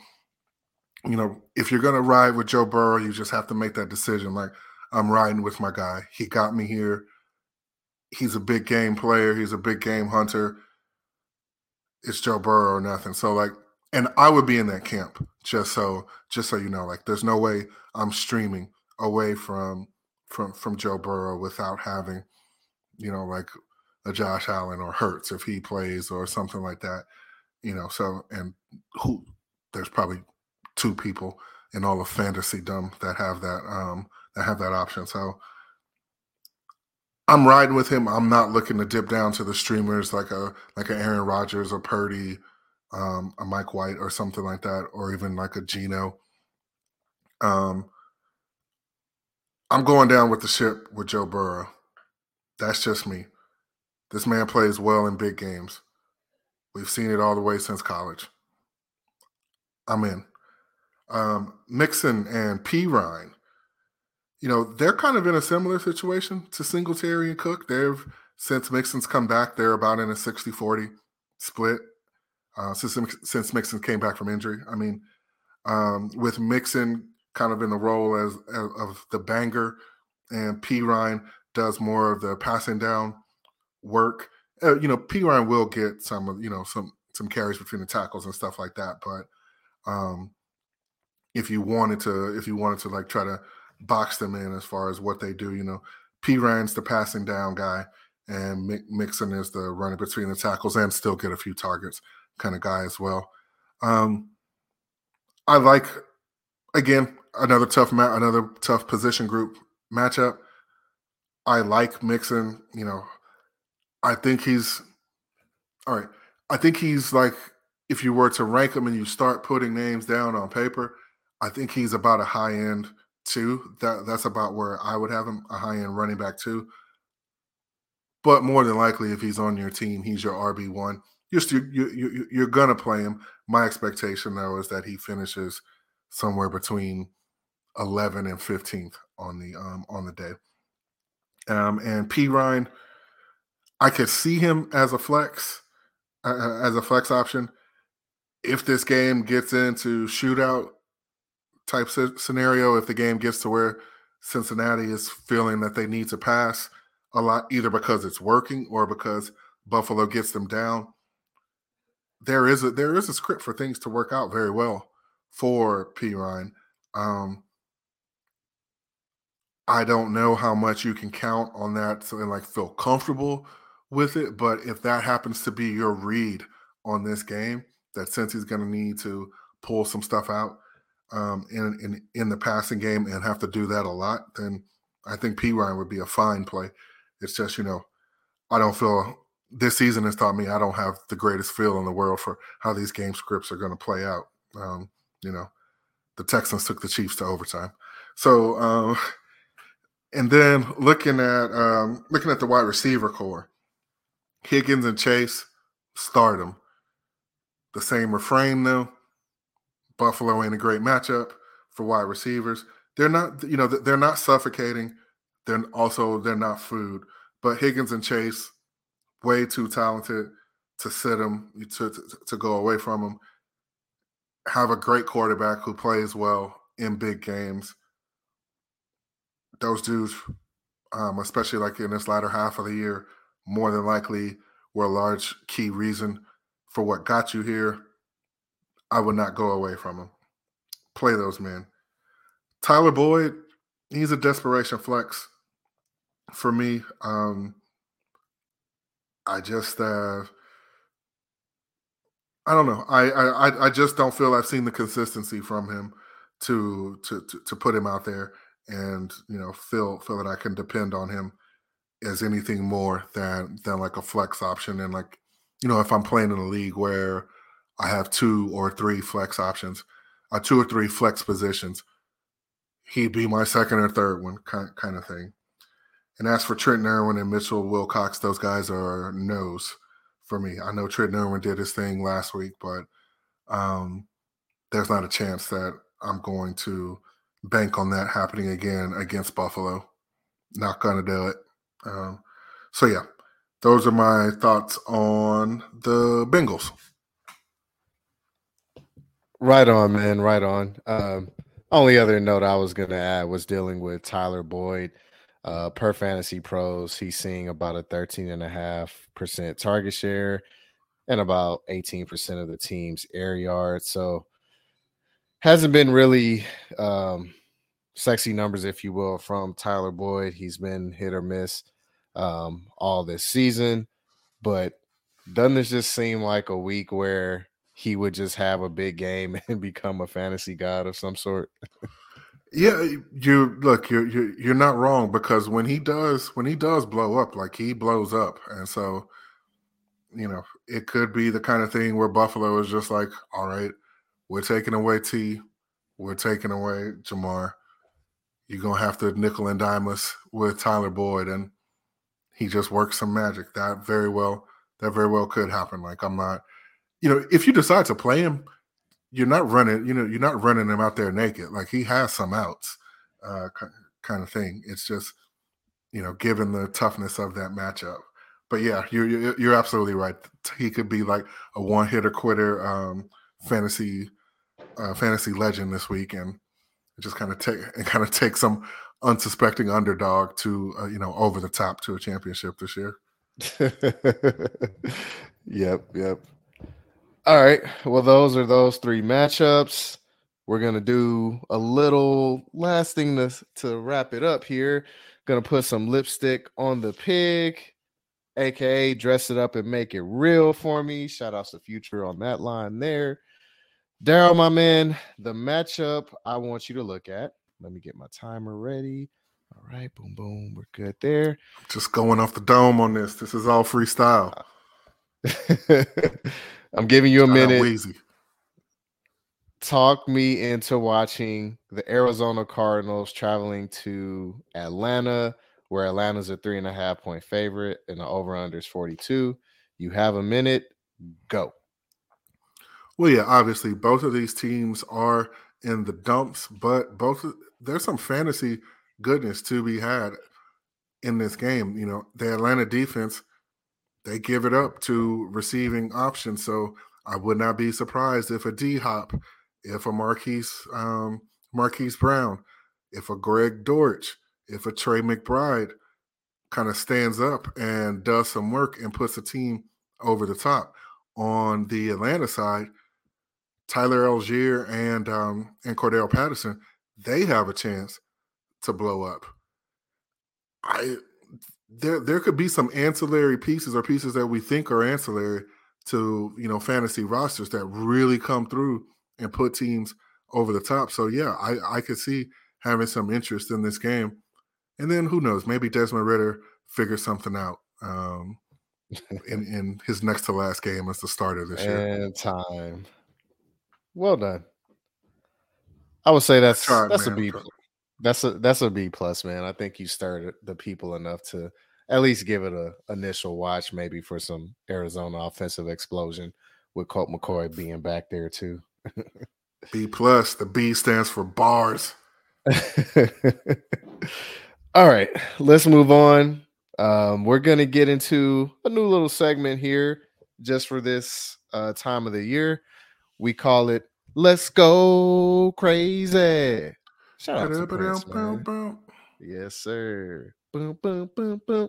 S2: you know, if you're gonna ride with Joe Burrow, you just have to make that decision. Like, I'm riding with my guy. He got me here. He's a big game player. He's a big game hunter. It's Joe Burrow or nothing. So like and I would be in that camp just so just so you know like there's no way I'm streaming away from from from Joe Burrow without having you know like a Josh Allen or Hurts if he plays or something like that you know so and who there's probably two people in all of fantasy dumb that have that um that have that option so I'm riding with him. I'm not looking to dip down to the streamers like a like an Aaron Rodgers or Purdy um, a Mike White or something like that, or even like a Geno. Um, I'm going down with the ship with Joe Burrow. That's just me. This man plays well in big games. We've seen it all the way since college. I'm in. Um, Mixon and Perine, you know, they're kind of in a similar situation to Singletary and Cook. They've, since Mixon's come back, they're about in a 60 40 split uh, since since Mixon came back from injury. I mean, um, with Mixon kind of in the role as, as of the banger, and Perine does more of the passing down work. Uh, you know, Perine will get some of you know some some carries between the tackles and stuff like that, but um, if you wanted to, if you wanted to like try to box them in as far as what they do, you know, Perine's the passing down guy, and Mixon is the running between the tackles and still get a few targets kind of guy as well. Um, I like again another tough ma- another tough position group matchup. I like Mixon. You know, I think he's all right. I think he's like if you were to rank him and you start putting names down on paper, I think he's about a high end two. That that's about where I would have him a high end running back too. But more than likely, if he's on your team, he's your RB one you're you, you, you're gonna play him. My expectation though is that he finishes somewhere between 11 and 15th on the um on the day. Um and Perine, I could see him as a flex, uh, uh as a flex option. If this game gets into shootout type scenario, if the game gets to where Cincinnati is feeling that they need to pass a lot, either because it's working or because Buffalo gets them down, there is a there is a script for things to work out very well for Perine. Um, I don't know how much you can count on that so, and like feel comfortable with it, but if that happens to be your read on this game, that since he's going to need to pull some stuff out um, in, in in the passing game and have to do that a lot, then I think Perine would be a fine play. It's just you know I don't feel this season has taught me I don't have the greatest feel in the world for how these game scripts are going to play out. Um, you know, the Texans took the Chiefs to overtime. So, um, *laughs* and then looking at um, looking at the wide receiver corps, Higgins and Chase, stardom. The same refrain though. Buffalo ain't a great matchup for wide receivers. They're not, you know, they're not suffocating. They're also they're not food. But Higgins and Chase, way too talented to sit him, to, to, to go away from him. Have a great quarterback who plays well in big games. Those dudes um, especially like in this latter half of the year, more than likely were a large key reason for what got you here. I would not go away from him. Play those men. Tyler Boyd, he's a desperation flex for me. Um, I just uh, I don't know. I, I I just don't feel I've seen the consistency from him to to to, to put him out there and you know feel feel that I can depend on him as anything more than than like a flex option and like you know if I'm playing in a league where I have two or three flex options, uh, two or three flex positions, he'd be my second or third one kind kind of thing. And as for Trent Irwin and Mitchell Wilcox, those guys are no's for me. I know Trent Irwin did his thing last week, but um, there's not a chance that I'm going to bank on that happening again against Buffalo. Not going to do it. Um, so, yeah, those are my thoughts on the Bengals.
S1: Right on, man. Right on. Um, only other note I was going to add was dealing with Tyler Boyd. Uh, per Fantasy Pros, he's seeing about a 13.5% target share and about 18% of the team's air yards. So hasn't been really um, sexy numbers, if you will, from Tyler Boyd. He's been hit or miss um, all this season. But doesn't this just seem like a week where he would just have a big game *laughs* and become a fantasy god of some sort? *laughs*
S2: Yeah, you look, you're you're you're not wrong because when he does when he does blow up, like he blows up, and so you know it could be the kind of thing where Buffalo is just like, all right, we're taking away T, we're taking away Ja'Marr. You're gonna have to nickel and dime us with Tyler Boyd, and he just works some magic. That very well, that very well could happen. Like I'm not, you know, if you decide to play him, you're not running, you know, you're not running him out there naked. Like he has some outs, uh, kind of thing. It's just, you know, given the toughness of that matchup. But yeah, you're you're absolutely right. He could be like a one hitter quitter, um, fantasy, uh, fantasy legend this week, and just kind of take and kind of take some unsuspecting underdog to uh, you know over the top to a championship this year. *laughs*
S1: yep, yep. All right. Well, those are those three matchups. We're gonna do a little last thing to, to wrap it up here. Gonna put some lipstick on the pig, aka dress it up and make it real for me. Shout outs to future on that line there. Daryl, my man, the matchup I want you to look at. Let me get my timer ready. All right, boom, boom. We're good there.
S2: Just going off the dome on this. This is all freestyle. *laughs* *laughs*
S1: I'm giving you a minute. Talk me into watching the Arizona Cardinals traveling to Atlanta, where Atlanta's a three and a half point favorite, and the over under is 42. You have a minute. Go.
S2: Well, yeah, obviously, both of these teams are in the dumps, but both there's some fantasy goodness to be had in this game. You know, the Atlanta defense they give it up to receiving options. So I would not be surprised if a D Hop, if a Marquise um, Marquise Brown, if a Greg Dortch, if a Trey McBride kind of stands up and does some work and puts the team over the top. On the Atlanta side, Tyler Allgeier and um, and Cordarrelle Patterson, they have a chance to blow up. I there there could be some ancillary pieces or pieces that we think are ancillary to you know fantasy rosters that really come through and put teams over the top. So yeah, I I could see having some interest in this game, and then who knows, maybe Desmond Ridder figures something out um, *laughs* in in his next to last game as the starter this year.
S1: And time. Well done. I would say that's Tried, that's man. a B. That's a that's a B plus, man. I think you stirred the people enough to at least give it a initial watch, maybe for some Arizona offensive explosion with Colt McCoy being back there too.
S2: B plus. The B stands for bars. *laughs*
S1: All right, let's move on. Um, we're gonna get into a new little segment here just for this uh, time of the year. We call it "Let's Go Crazy." Shout out to Prince, man. Yes, sir. Boom, boom, boom, boom.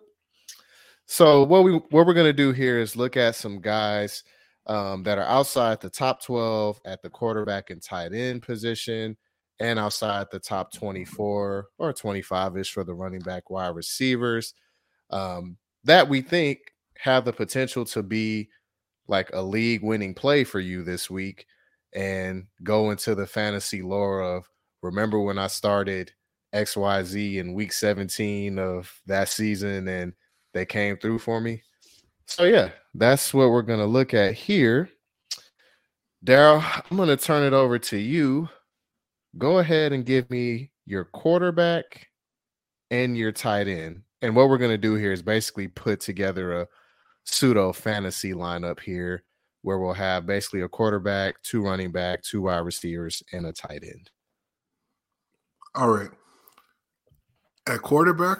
S1: So what we what we're gonna do here is look at some guys um, that are outside the top 12 at the quarterback and tight end position, and outside the top 24 or 25 ish for the running back wide receivers. Um, that we think have the potential to be like a league winning play for you this week and go into the fantasy lore of remember when I started XYZ in week 17 of that season and they came through for me. So yeah, that's what we're gonna look at here. Daryl, I'm gonna turn it over to you. Go ahead and give me your quarterback and your tight end. And what we're gonna do here is basically put together a pseudo fantasy lineup here where we'll have basically a quarterback, two running back, two wide receivers, and a tight end.
S2: All right. At quarterback,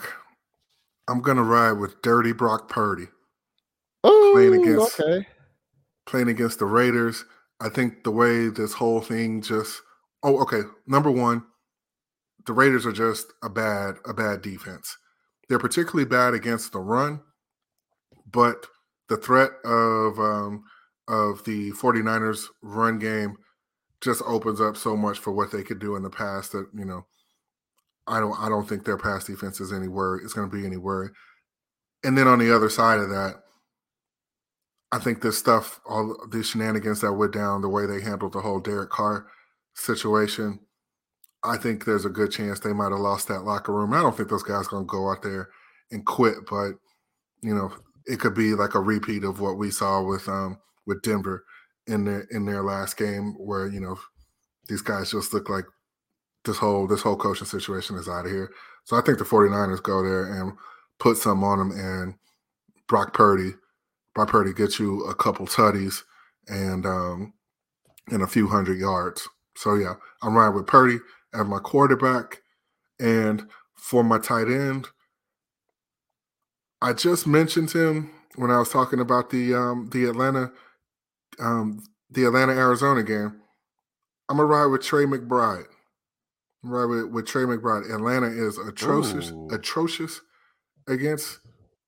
S2: I'm gonna ride with Dirty Brock Purdy.
S1: Oh, playing against okay.
S2: playing against the Raiders. I think the way this whole thing just oh okay. Number one, the Raiders are just a bad a bad defense. They're particularly bad against the run, but the threat of um, of the 49ers run game just opens up so much for what they could do in the past that you know I don't I don't think their pass defense is any worry it's going to be anywhere. And then on the other side of that, I think this stuff, all these shenanigans that went down, the way they handled the whole Derek Carr situation, I think there's a good chance they might have lost that locker room. I don't think those guys going to go out there and quit, but you know, it could be like a repeat of what we saw with um with Denver in their in their last game, where you know these guys just look like this whole this whole coaching situation is out of here. So I think the 49ers go there and put some on them and Brock Purdy Brock Purdy gets you a couple tutties and um, and a few hundred yards. So yeah, I'm riding with Purdy as my quarterback, and for my tight end, I just mentioned him when I was talking about the um, the Atlanta um, the Atlanta Arizona game. I'm gonna ride with Trey McBride. I'm with, with Trey McBride. Atlanta is atrocious, Ooh. atrocious against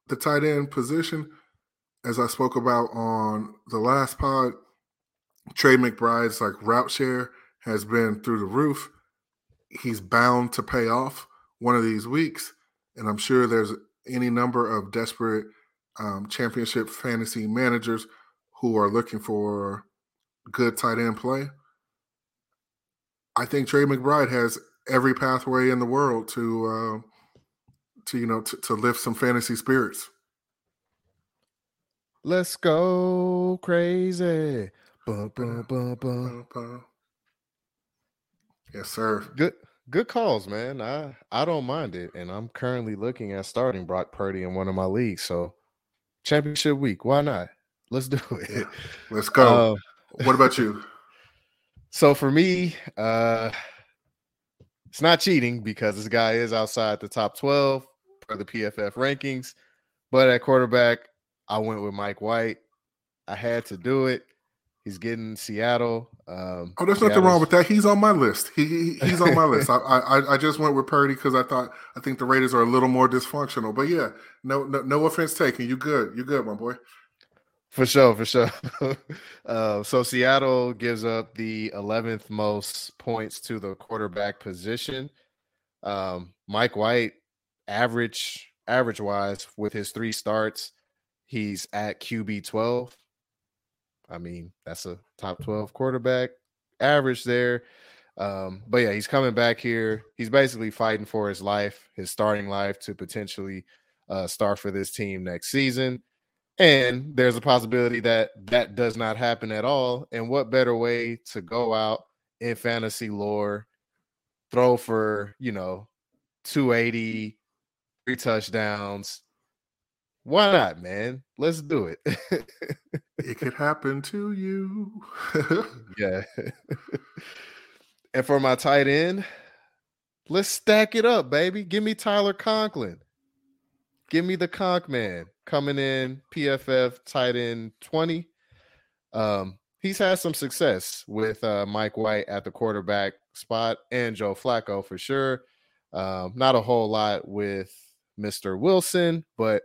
S2: the tight end position as I spoke about on the last pod, Trey McBride's like route share has been through the roof. He's bound to pay off one of these weeks, and I'm sure there's any number of desperate um, championship fantasy managers who are looking for good tight end play. I think Trey McBride has every pathway in the world to uh, to you know to, to lift some fantasy spirits.
S1: Let's go crazy. Bum, bum, bum,
S2: yes, sir.
S1: Good good calls, man. I I don't mind it. And I'm currently looking at starting Brock Purdy in one of my leagues. So championship week, why not? Let's do *laughs* it. Yeah.
S2: Let's go. Uh, what about you?
S1: So for me, uh it's not cheating because this guy is outside the top 12 for the PFF rankings. But at quarterback, I went with Mike White. I had to do it. He's getting Seattle. Um,
S2: oh, there's nothing wrong with that. He's on my list. He, he *laughs* he's on my list. I, I I just went with Purdy because I thought I think the Raiders are a little more dysfunctional. But yeah, no no, no offense taken. You good? You good, my boy?
S1: For sure, for sure. *laughs* uh, so Seattle gives up the 11th most points to the quarterback position. Um, Mike White, average average wise, with his three starts, He's at QB 12. I mean, that's a top 12 quarterback average there. Um, but yeah, he's coming back here. He's basically fighting for his life, his starting life to potentially uh, start for this team next season. And there's a possibility that that does not happen at all. And what better way to go out in fantasy lore, throw for, you know, 280, three touchdowns, why not, man? Let's do it.
S2: it could happen to you. *laughs*
S1: yeah. *laughs* and for my tight end, let's stack it up, baby. Give me Tyler Conklin. Give me the Conk man coming in PFF tight end 20. Um, he's had some success with uh, Mike White at the quarterback spot and Joe Flacco for sure. Um, not a whole lot with Mr. Wilson, but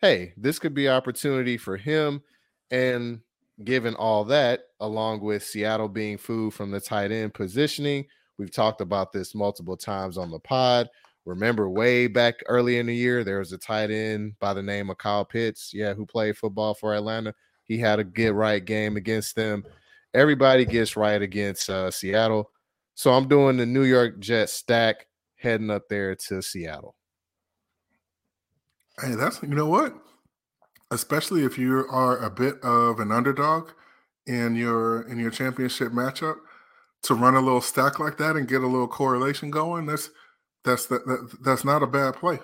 S1: hey, this could be opportunity for him. And given all that, along with Seattle being food from the tight end positioning, we've talked about this multiple times on the pod. Remember, way back early in the year, there was a tight end by the name of Kyle Pitts, yeah, who played football for Atlanta. He had a get right game against them. Everybody gets right against uh, Seattle. So I'm doing the New York Jets stack heading up there to Seattle.
S2: Hey, that's you know what? Especially if you are a bit of an underdog in your in your championship matchup, to run a little stack like that and get a little correlation going, that's that's that, that that's not a bad play.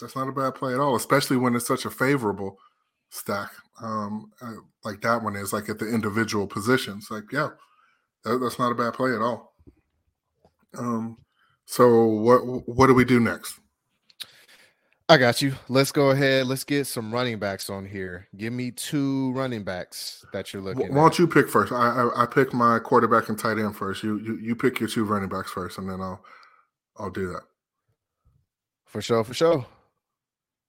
S2: That's not a bad play at all, especially when it's such a favorable stack um, uh, like that one is, like at the individual positions. Like, yeah, that, that's not a bad play at all. Um, so what what do we do next?
S1: I got you. Let's go ahead. Let's get some running backs on here. Give me two running backs that you're looking.
S2: Why don't you pick first? I, I I pick my quarterback and tight end first. You you you pick your two running backs first, and then I'll I'll do that.
S1: For sure, for sure.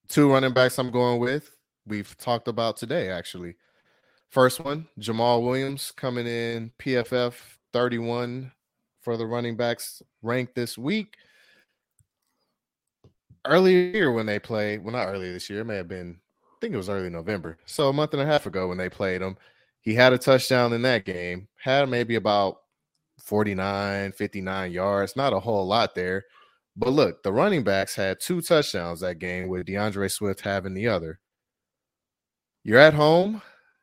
S1: Two running backs I'm going with. We've talked about today, actually. First one, Jamaal Williams coming in PFF 31 for the running backs ranked this week. Earlier when they played, well, not earlier this year, it may have been, I think it was early November. So a month and a half ago when they played him, he had a touchdown in that game, had maybe about 49, 59 yards, not a whole lot there. But look, the running backs had two touchdowns that game with D'Andre Swift having the other. You're at home.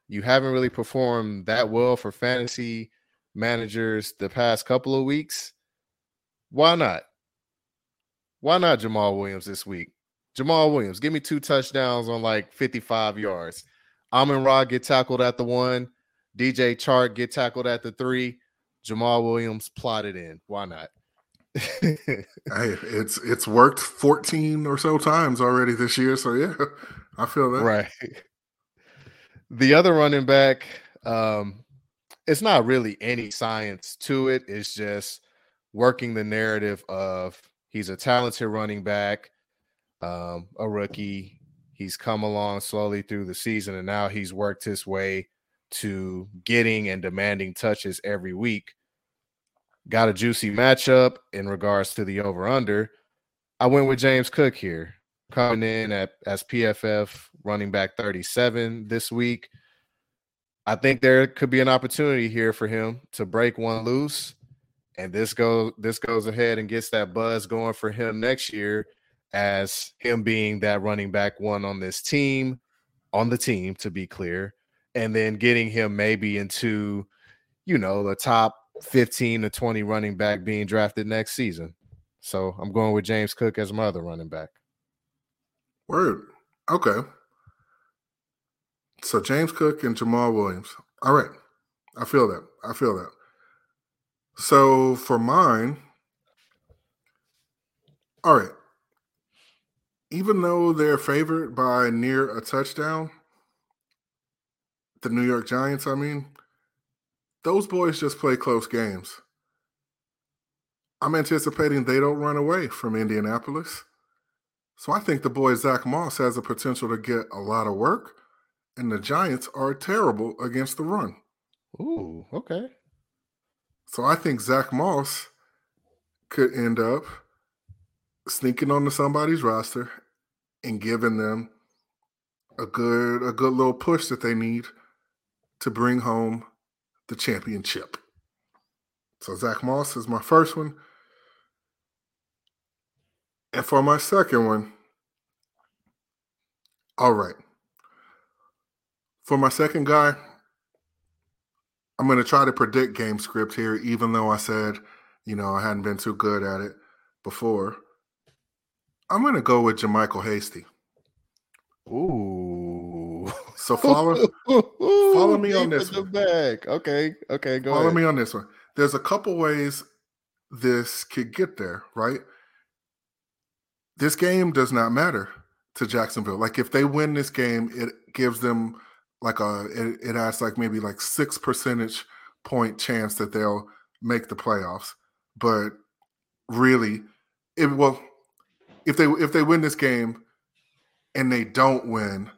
S1: You haven't really performed that well for fantasy managers the past couple of weeks. Why not? Why not Jamaal Williams this week? Jamaal Williams, give me two touchdowns on like 55 yards. Amon Ra get tackled at the one. DJ Chark get tackled at the three. Jamaal Williams plotted in. Why not? *laughs*
S2: hey, it's it's worked 14 or so times already this year. So yeah, I feel that.
S1: Right. The other running back, um, it's not really any science to it. It's just working the narrative of he's a talented running back, um, a rookie. He's come along slowly through the season, and now he's worked his way to getting and demanding touches every week. Got a juicy matchup in regards to the over under. I went with James Cook here, coming in at as PFF running back 37 this week. I think there could be an opportunity here for him to break one loose. And this goes this goes ahead and gets that buzz going for him next year as him being that running back one on this team, on the team to be clear, and then getting him maybe into, you know, the top 15 to 20 running back being drafted next season. So I'm going with James Cook as my other running back.
S2: Word. Okay. So James Cook and Jamaal Williams. All right. I feel that. I feel that. So for mine, all right. Even though they're favored by near a touchdown, the New York Giants, I mean, those boys just play close games. I'm anticipating they don't run away from Indianapolis. So I think the boy Zach Moss has the potential to get a lot of work and the Giants are terrible against the run.
S1: Ooh, okay.
S2: So I think Zach Moss could end up sneaking onto somebody's roster and giving them a good a good little push that they need to bring home the championship. So Zach Moss is my first one. And for my second one, all right. For my second guy, I'm going to try to predict game script here, even though I said, you know, I hadn't been too good at it before. I'm going to go with JaMycal Hasty.
S1: Ooh.
S2: So follow follow me *laughs* on this
S1: one. Back. Okay. Okay. Go
S2: follow
S1: ahead.
S2: me on this one. There's a couple ways this could get there, right? This game does not matter to Jacksonville. Like if they win this game, it gives them like a it, it has like maybe like six percentage point chance that they'll make the playoffs. But really, it well, if they if they win this game and they don't win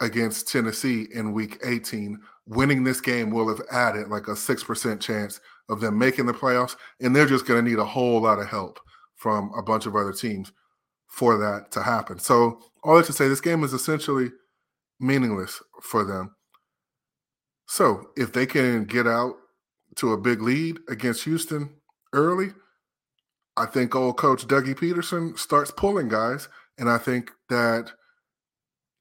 S2: against Tennessee in week 18, winning this game will have added like a 6% chance of them making the playoffs. And they're just going to need a whole lot of help from a bunch of other teams for that to happen. So, all that to say, this game is essentially meaningless for them. So, if they can get out to a big lead against Houston early, I think old coach Dougie Pederson starts pulling guys. And I think that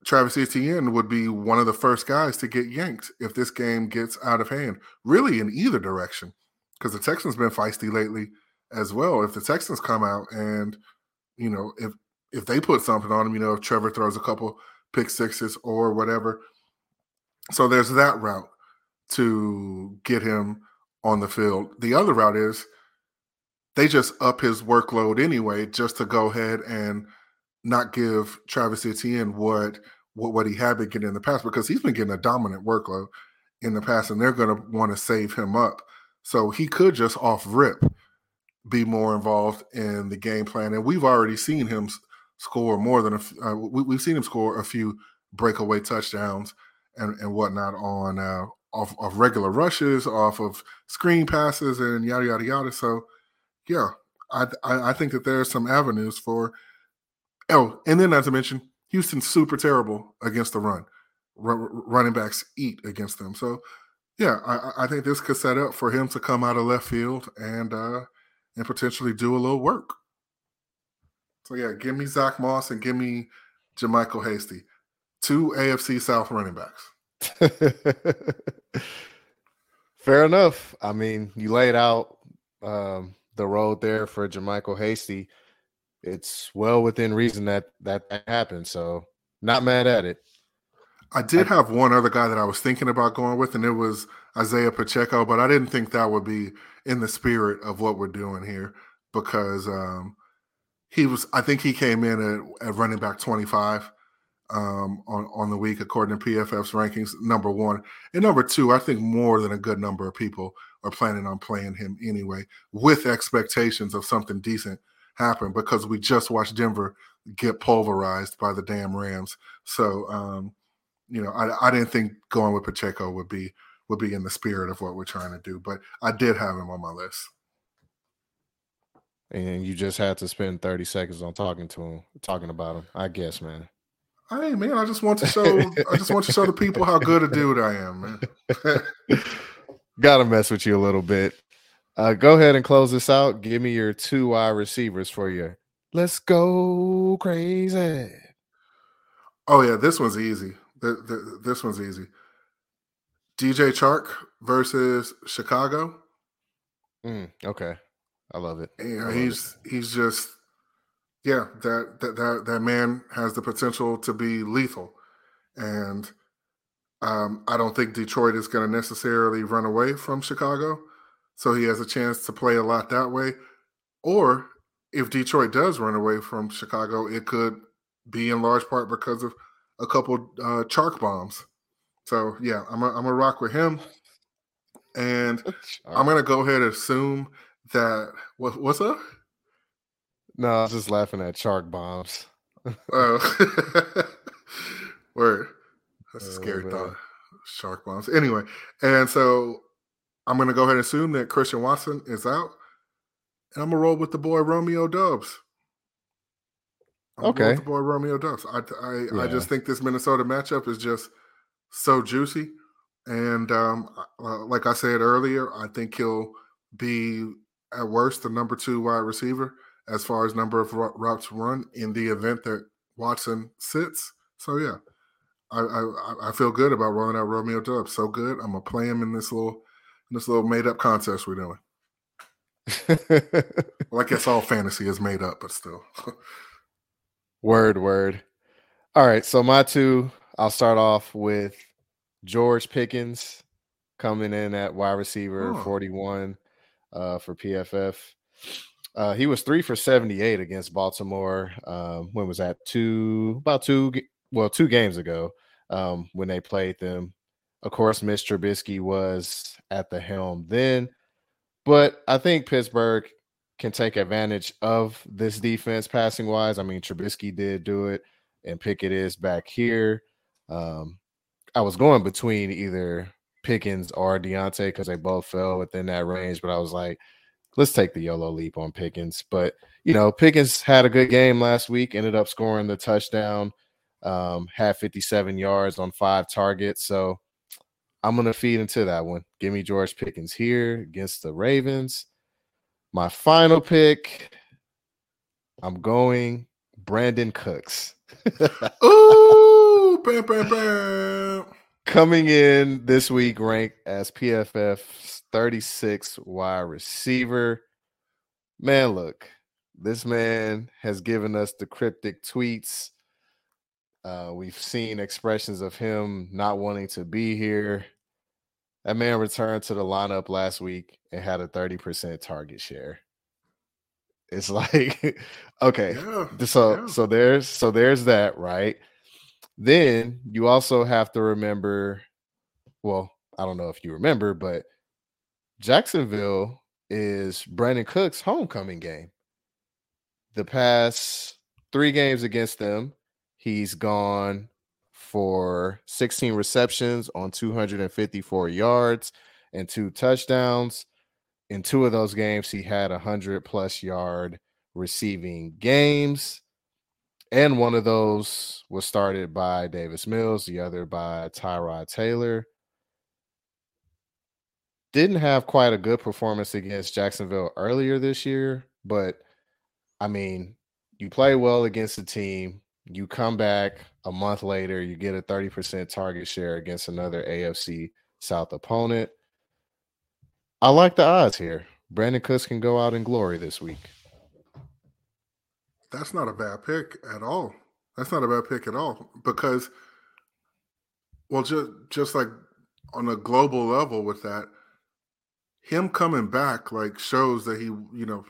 S2: Travis Etienne would be one of the first guys to get yanked if this game gets out of hand, really in either direction, because the Texans been feisty lately as well. If the Texans come out and you know if if they put something on him, you know if Trevor throws a couple pick sixes or whatever, so there's that route to get him on the field. The other route is they just up his workload anyway, just to go ahead and not give Travis Etienne what what, what he had been getting in the past because he's been getting a dominant workload in the past, and they're going to want to save him up. So he could just off rip be more involved in the game plan, and we've already seen him score more than a. Uh, we, have seen him score a few breakaway touchdowns and, and whatnot on uh, off of regular rushes, off of screen passes, and yada yada yada. So, yeah, I I, I think that there are some avenues for. Oh, and then as I mentioned, Houston's super terrible against the run. R- running backs eat against them. So, yeah, I, I, think this could set up for him to come out of left field and uh, and potentially do a little work. So yeah, give me Zach Moss and give me JaMycal Hasty, two AFC South running backs. *laughs*
S1: Fair enough. I mean, you laid out um, the road there for JaMycal Hasty it's well within reason that that, happened. So not mad at it.
S2: I did have one other guy that I was thinking about going with, and it was Isaiah Pacheco, but I didn't think that would be in the spirit of what we're doing here because um, he was. I think he came in at, at running back twenty five um, on on the week according to PFF's rankings. Number one and number two, I think more than a good number of people are planning on playing him anyway, with expectations of something decent happen because we just watched Denver get pulverized by the damn Rams. So, um, you know, I, I didn't think going with Pacheco would be would be in the spirit of what we're trying to do, but I did have him on my list.
S1: And you just had to spend 30 seconds on talking to him, talking about him. I guess, man.
S2: Hey man, I just want to show I just want to show the people how good a dude I am, man. *laughs*
S1: Gotta mess with you a little bit. Uh, go ahead and close this out. Give me your two wide receivers for you. Let's go crazy.
S2: Oh yeah, this one's easy. The, the, this one's easy. DJ Chark versus Chicago.
S1: Mm, okay, I love it.
S2: Yeah, he's it. he's just yeah that, that that that man has the potential to be lethal, and um, I don't think Detroit is going to necessarily run away from Chicago so he has a chance to play a lot that way. Or if Detroit does run away from Chicago, it could be in large part because of a couple uh, Chark bombs. So yeah, I'm a, I'm a rock with him, and *laughs* I'm gonna go ahead and assume that what what's up?
S1: No, I was just laughing at Chark bombs.
S2: Oh, *laughs* *laughs* word. That's a oh, scary oh, thought. Shark bombs. Anyway, and so I'm going to go ahead and assume that Christian Watson is out, and I'm going to roll with the boy Romeo Doubs.
S1: I'm okay,
S2: the boy Romeo Doubs. I I, yeah. I just think this Minnesota matchup is just so juicy, and um, uh, like I said earlier, I think he'll be at worst the number two wide receiver as far as number of routes run in the event that Watson sits. So yeah, I I, I feel good about rolling out Romeo Doubs. So good, I'm gonna play him in this little this little made up contest we're doing. *laughs* well, I guess all fantasy is made up, but still.
S1: word, word. All right. So my two, I'll start off with George Pickens coming in at wide receiver oh. 41 uh, for PFF. Uh, he was three for 78 against Baltimore. Um, when was that? Two, about two, well, two games ago um, when they played them. Of course, Mr. Trubisky was at the helm then. But I think Pittsburgh can take advantage of this defense passing wise. I mean, Trubisky did do it, and Pickett is back here. Um, I was going between either Pickens or Diontae because they both fell within that range, but I was like, let's take the YOLO leap on Pickens. But you know, Pickens had a good game last week, ended up scoring the touchdown, um, had 57 yards on five targets. So I'm gonna feed into that one. Give me George Pickens here against the Ravens. My final pick, I'm going Brandin Cooks. *laughs*
S2: Ooh, bam, bam, bam.
S1: Coming in this week, ranked as PFF's 36 wide receiver. Man, look, this man has given us the cryptic tweets. Uh, we've seen expressions of him not wanting to be here. That man returned to the lineup last week and had a 30% target share. It's *laughs* like, okay. Yeah, so yeah. so there's so there's that, right? Then you also have to remember, well, I don't know if you remember, but Jacksonville is Brandin Cooks' homecoming game. The past three games against them, he's gone for 16 receptions on 254 yards and two touchdowns. In two of those games, he had a 100 plus yard receiving games. And one of those was started by Davis Mills, the other by Tyrod Taylor. Didn't have quite a good performance against Jacksonville earlier this year, but I mean, you play well against the team you come back a month later, you get a 30% target share against another AFC South opponent. I like the odds here. Brandin Cooks can go out in glory this week.
S2: That's not a bad pick at all. That's not a bad pick at all because, well, just just like on a global level with that, him coming back like shows that he, you know,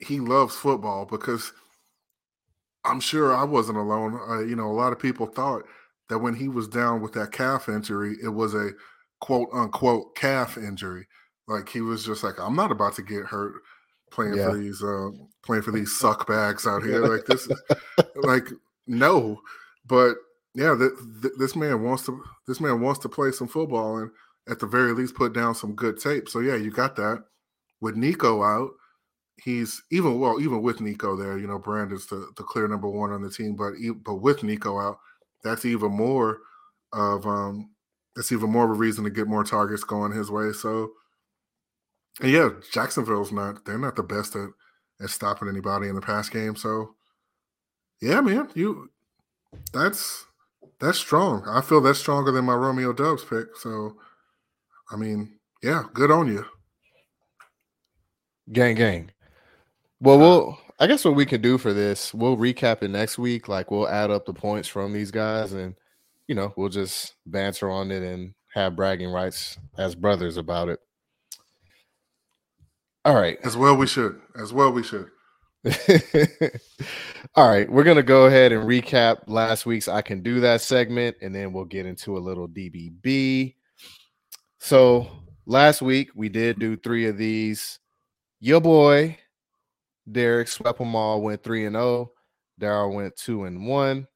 S2: he loves football because – I'm sure I wasn't alone. Uh, you know, a lot of people thought that when he was down with that calf injury, it was a quote unquote calf injury. Like he was just like, I'm not about to get hurt playing yeah. for these uh, playing for these *laughs* suck bags out here. Like this, is, *laughs* like no. But yeah, th- th- this man wants to this man wants to play some football and at the very least put down some good tape. So yeah, you got that with Nico out he's even well, even with Nico there, you know, Brandin's the, the clear number one on the team, but but with Nico out, that's even more of um that's even more of a reason to get more targets going his way. So and yeah, Jacksonville's not they're not the best at, at stopping anybody in the pass game. So yeah, man, you that's that's strong. I feel that's stronger than my Romeo Doubs pick. So I mean, yeah, good on you.
S1: Gang gang. Well, we'll I guess what we can do for this, we'll recap it next week. Like we'll add up the points from these guys and you know, we'll just banter on it and have bragging rights as brothers about it. All right.
S2: As well we should. As well we should. *laughs*
S1: All right, we're gonna go ahead and recap last week's I can do that segment, and then we'll get into a little DBB. So last week we did do three of these. Your boy Derek swept them all, went 3 and 0. Daryl went 2 and 1.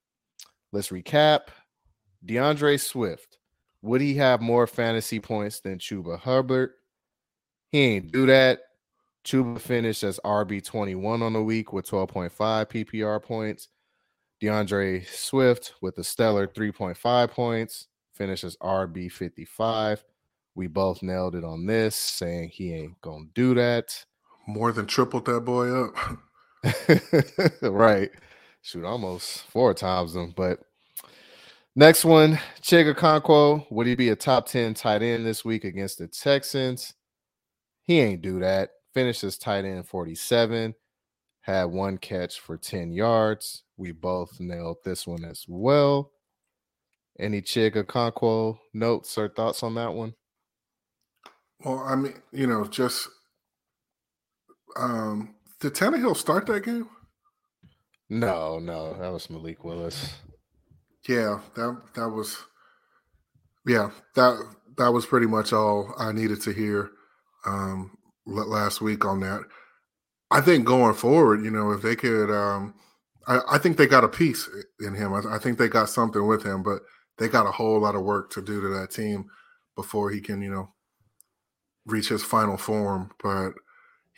S1: Let's recap. D'Andre Swift. Would he have more fantasy points than Chuba Hubbard? He ain't do that. Chuba finished as RB21 on the week with 12.5 PPR points. D'Andre Swift with a stellar 3.5 points, finishes RB55. We both nailed it on this, saying he ain't gonna do that
S2: more than tripled that boy up. *laughs* *laughs*
S1: right. Shoot, almost four times them. But next one, Chig Okonkwo. Would he be a top 10 tight end this week against the Texans? He ain't do that. Finishes tight end 47. Had one catch for 10 yards. We both nailed this one as well. Any Chig Okonkwo notes or thoughts on that one?
S2: Well, I mean, you know, just um, did Tannehill start that game?
S1: No, no, that was Malik Willis.
S2: Yeah, that that was yeah, that that was pretty much all I needed to hear um last week on that. I think going forward, you know, if they could, um, I, I think they got a piece in him. I, I, think they got something with him, but they got a whole lot of work to do to that team before he can, you know, reach his final form. But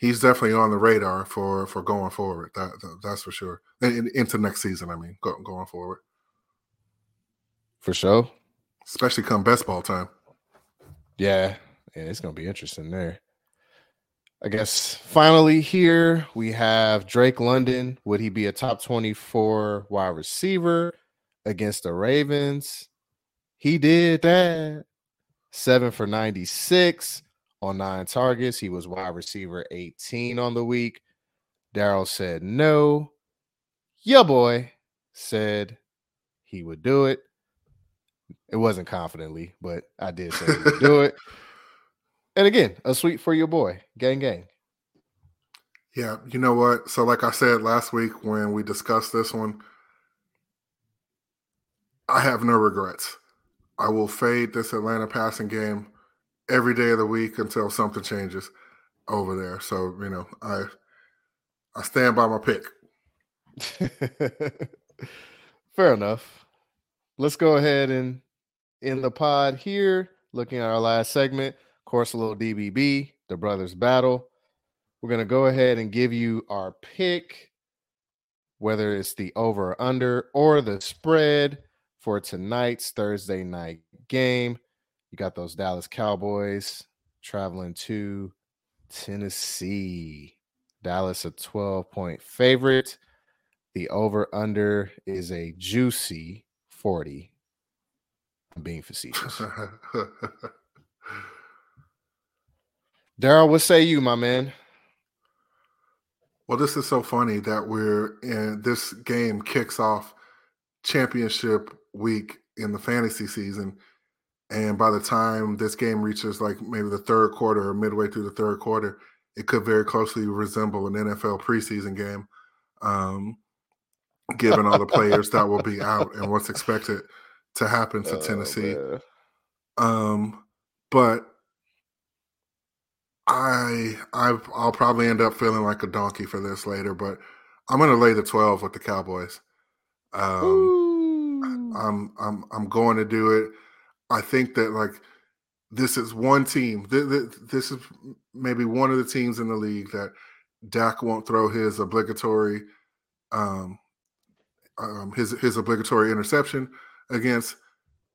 S2: he's definitely on the radar for for going forward. That, that that's for sure. And, into next season, I mean, go, going forward.
S1: For sure.
S2: Especially come best ball time.
S1: Yeah, yeah, it's gonna be interesting there. I guess finally here we have Drake London. Would he be a top 24 wide receiver against the Ravens? He did that. Seven for 96 on nine targets. He was wide receiver 18 on the week. Daryl said no. Yeah, boy said he would do it. It wasn't confidently, but I did say he would do it. *laughs* And again, a sweep for your boy, gang gang.
S2: Yeah, you know what? So, like I said last week when we discussed this one, I have no regrets. I will fade this Atlanta passing game every day of the week until something changes over there. So, you know, I I stand by my pick. *laughs*
S1: Fair enough. Let's go ahead and in the pod here, looking at our last segment of course, a little DBB, the brothers battle. We're to go ahead and give you our pick, whether it's the over or under or the spread for tonight's Thursday night game. You got those Dallas Cowboys traveling to Tennessee. Dallas, a 12 point favorite. The over under is a juicy 40. I'm being facetious. *laughs* Daryl, what say you, my man?
S2: Well, this is so funny that we're in this game kicks off championship week in the fantasy season. And by the time this game reaches like maybe the third quarter or midway through the third quarter, it could very closely resemble an NFL preseason game, um, given all the players that will be out and what's expected to happen to oh, Tennessee. Um, but I I I'll probably end up feeling like a donkey for this later, but I'm gonna lay the 12 with the Cowboys. Um, I'm I'm I'm going to do it. I think that like this is one team. This is maybe one of the teams in the league that Dak won't throw his obligatory um, um his his obligatory interception against.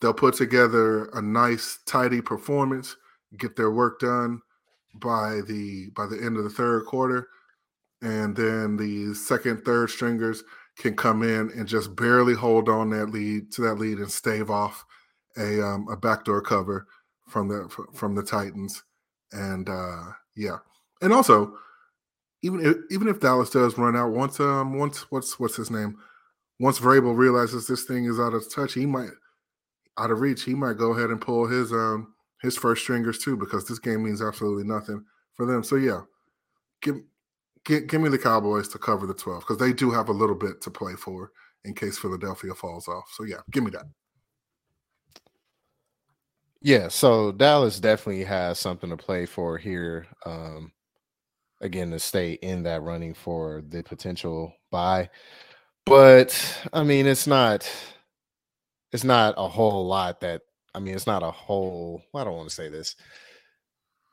S2: They'll put together a nice, tidy performance, get their work done by the by the end of the third quarter, and then the second, third stringers can come in and just barely hold on that lead to that lead and stave off a um, a backdoor cover from the from the Titans, and uh, yeah, and also even if, even if Dallas does run out once um once what's what's his name once Vrabel realizes this thing is out of touch, he might out of reach, he might go ahead and pull his um his first stringers too, because this game means absolutely nothing for them. So yeah, give give, give me the Cowboys to cover the 12 because they do have a little bit to play for in case Philadelphia falls off. So yeah, give me that.
S1: Yeah, so Dallas definitely has something to play for here. Um, again, to stay in that running for the potential buy. But I mean, it's not it's not a whole lot that I mean, it's not a whole. I don't want to say this.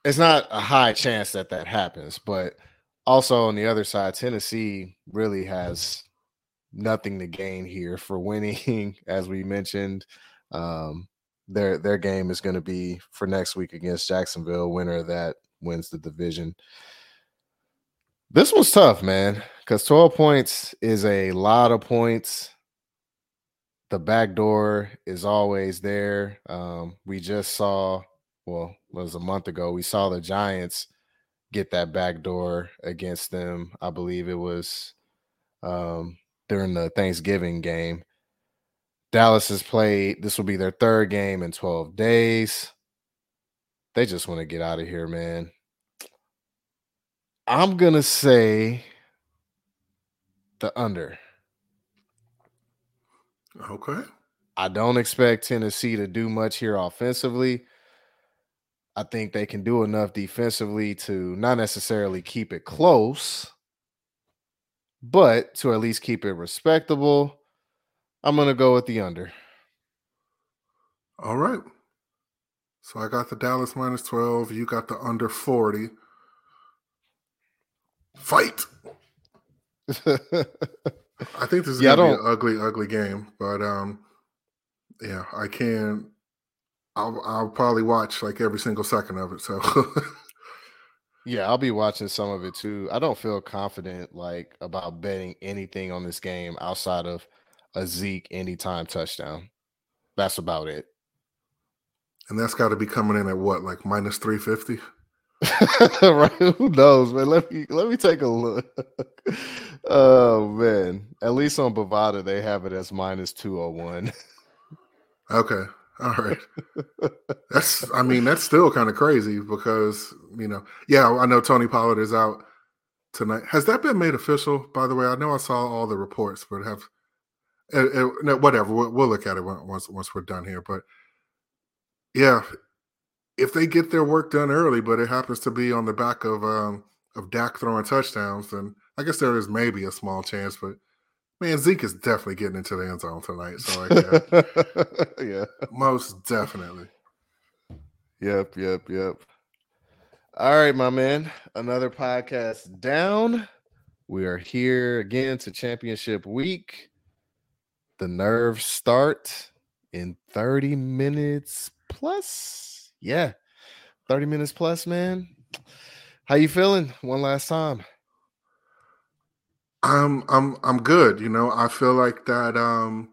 S1: It's not a high chance that that happens, but also on the other side, Tennessee really has nothing to gain here for winning, *laughs* as we mentioned. Um, their their game is going to be for next week against Jacksonville. Winner that wins the division. This was tough, man, because 12 points is a lot of points the back door is always there. Um, we just saw, well, it was a month ago, we saw the Giants get that back door against them. I believe it was um, during the Thanksgiving game. Dallas has played, this will be their third game in 12 days. They just want to get out of here, man. I'm going to say the under.
S2: Okay.
S1: I don't expect Tennessee to do much here offensively. I think they can do enough defensively to not necessarily keep it close, But to at least keep it respectable, I'm gonna go with the under.
S2: All right. So I got the Dallas minus 12. You got the under 40. Fight. *laughs* I think this is yeah, gonna be an ugly, ugly game, but um, yeah, I can. I'll I'll probably watch like every single second of it. So *laughs*
S1: yeah, I'll be watching some of it too. I don't feel confident like about betting anything on this game outside of a Zeke anytime touchdown. That's about it.
S2: And that's got to be coming in at what, like minus three fifty? *laughs*
S1: right? Who knows, man? Let me let me take a look. *laughs* oh man, at least on Bovada they have it as minus two hundred one.
S2: okay, all right. *laughs* That's I mean that's still kind of crazy because you know yeah I know Tony Pollard is out tonight. Has that been made official? By the way, I know I saw all the reports, but have it, whatever we'll, we'll look at it once once we're done here. But yeah, if they get their work done early, but it happens to be on the back of um, of Dak throwing touchdowns, then I guess there is maybe a small chance. But man, Zeke is definitely getting into the end zone tonight. So yeah, *laughs* yeah, most definitely.
S1: Yep, yep, yep. All right, my man. Another podcast down. We are here again to championship week. The nerves start in 30 minutes plus yeah, 30 minutes plus, man. How you feeling one last time?
S2: I'm I'm I'm good. You know, I feel like that um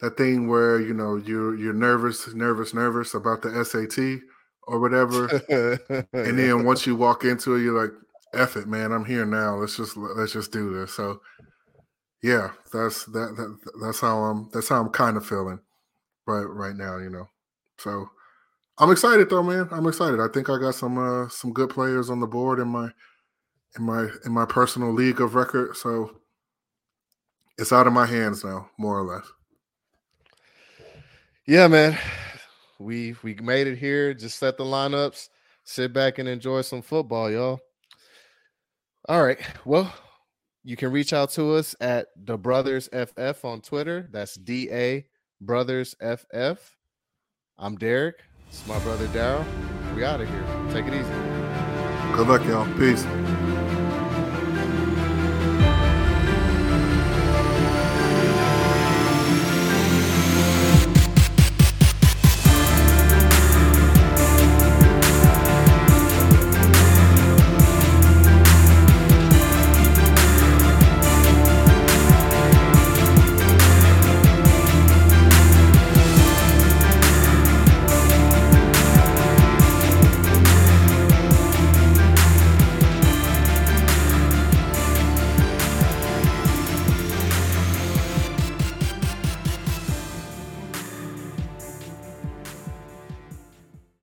S2: that thing where you know you're you're nervous, nervous, nervous about the SAT or whatever, and then *laughs* once you walk into it, you're like, "F it, man! I'm here now. Let's just let's just do this." So, yeah, that's that, that that's how I'm that's how I'm kind of feeling right right now. You know, so I'm excited though, man. I'm excited. I think I got some uh some good players on the board in my in my in my personal league of record. So it's out of my hands now, more or less.
S1: Yeah, man. We we made it here. Just set the lineups, sit back and enjoy some football, y'all. All right. Well, you can reach out to us at the Brothers FF on Twitter. That's D A Brothers FF. I'm Derek. It's my brother Daryl. We out of here. Take it easy.
S2: Good luck, y'all. Peace.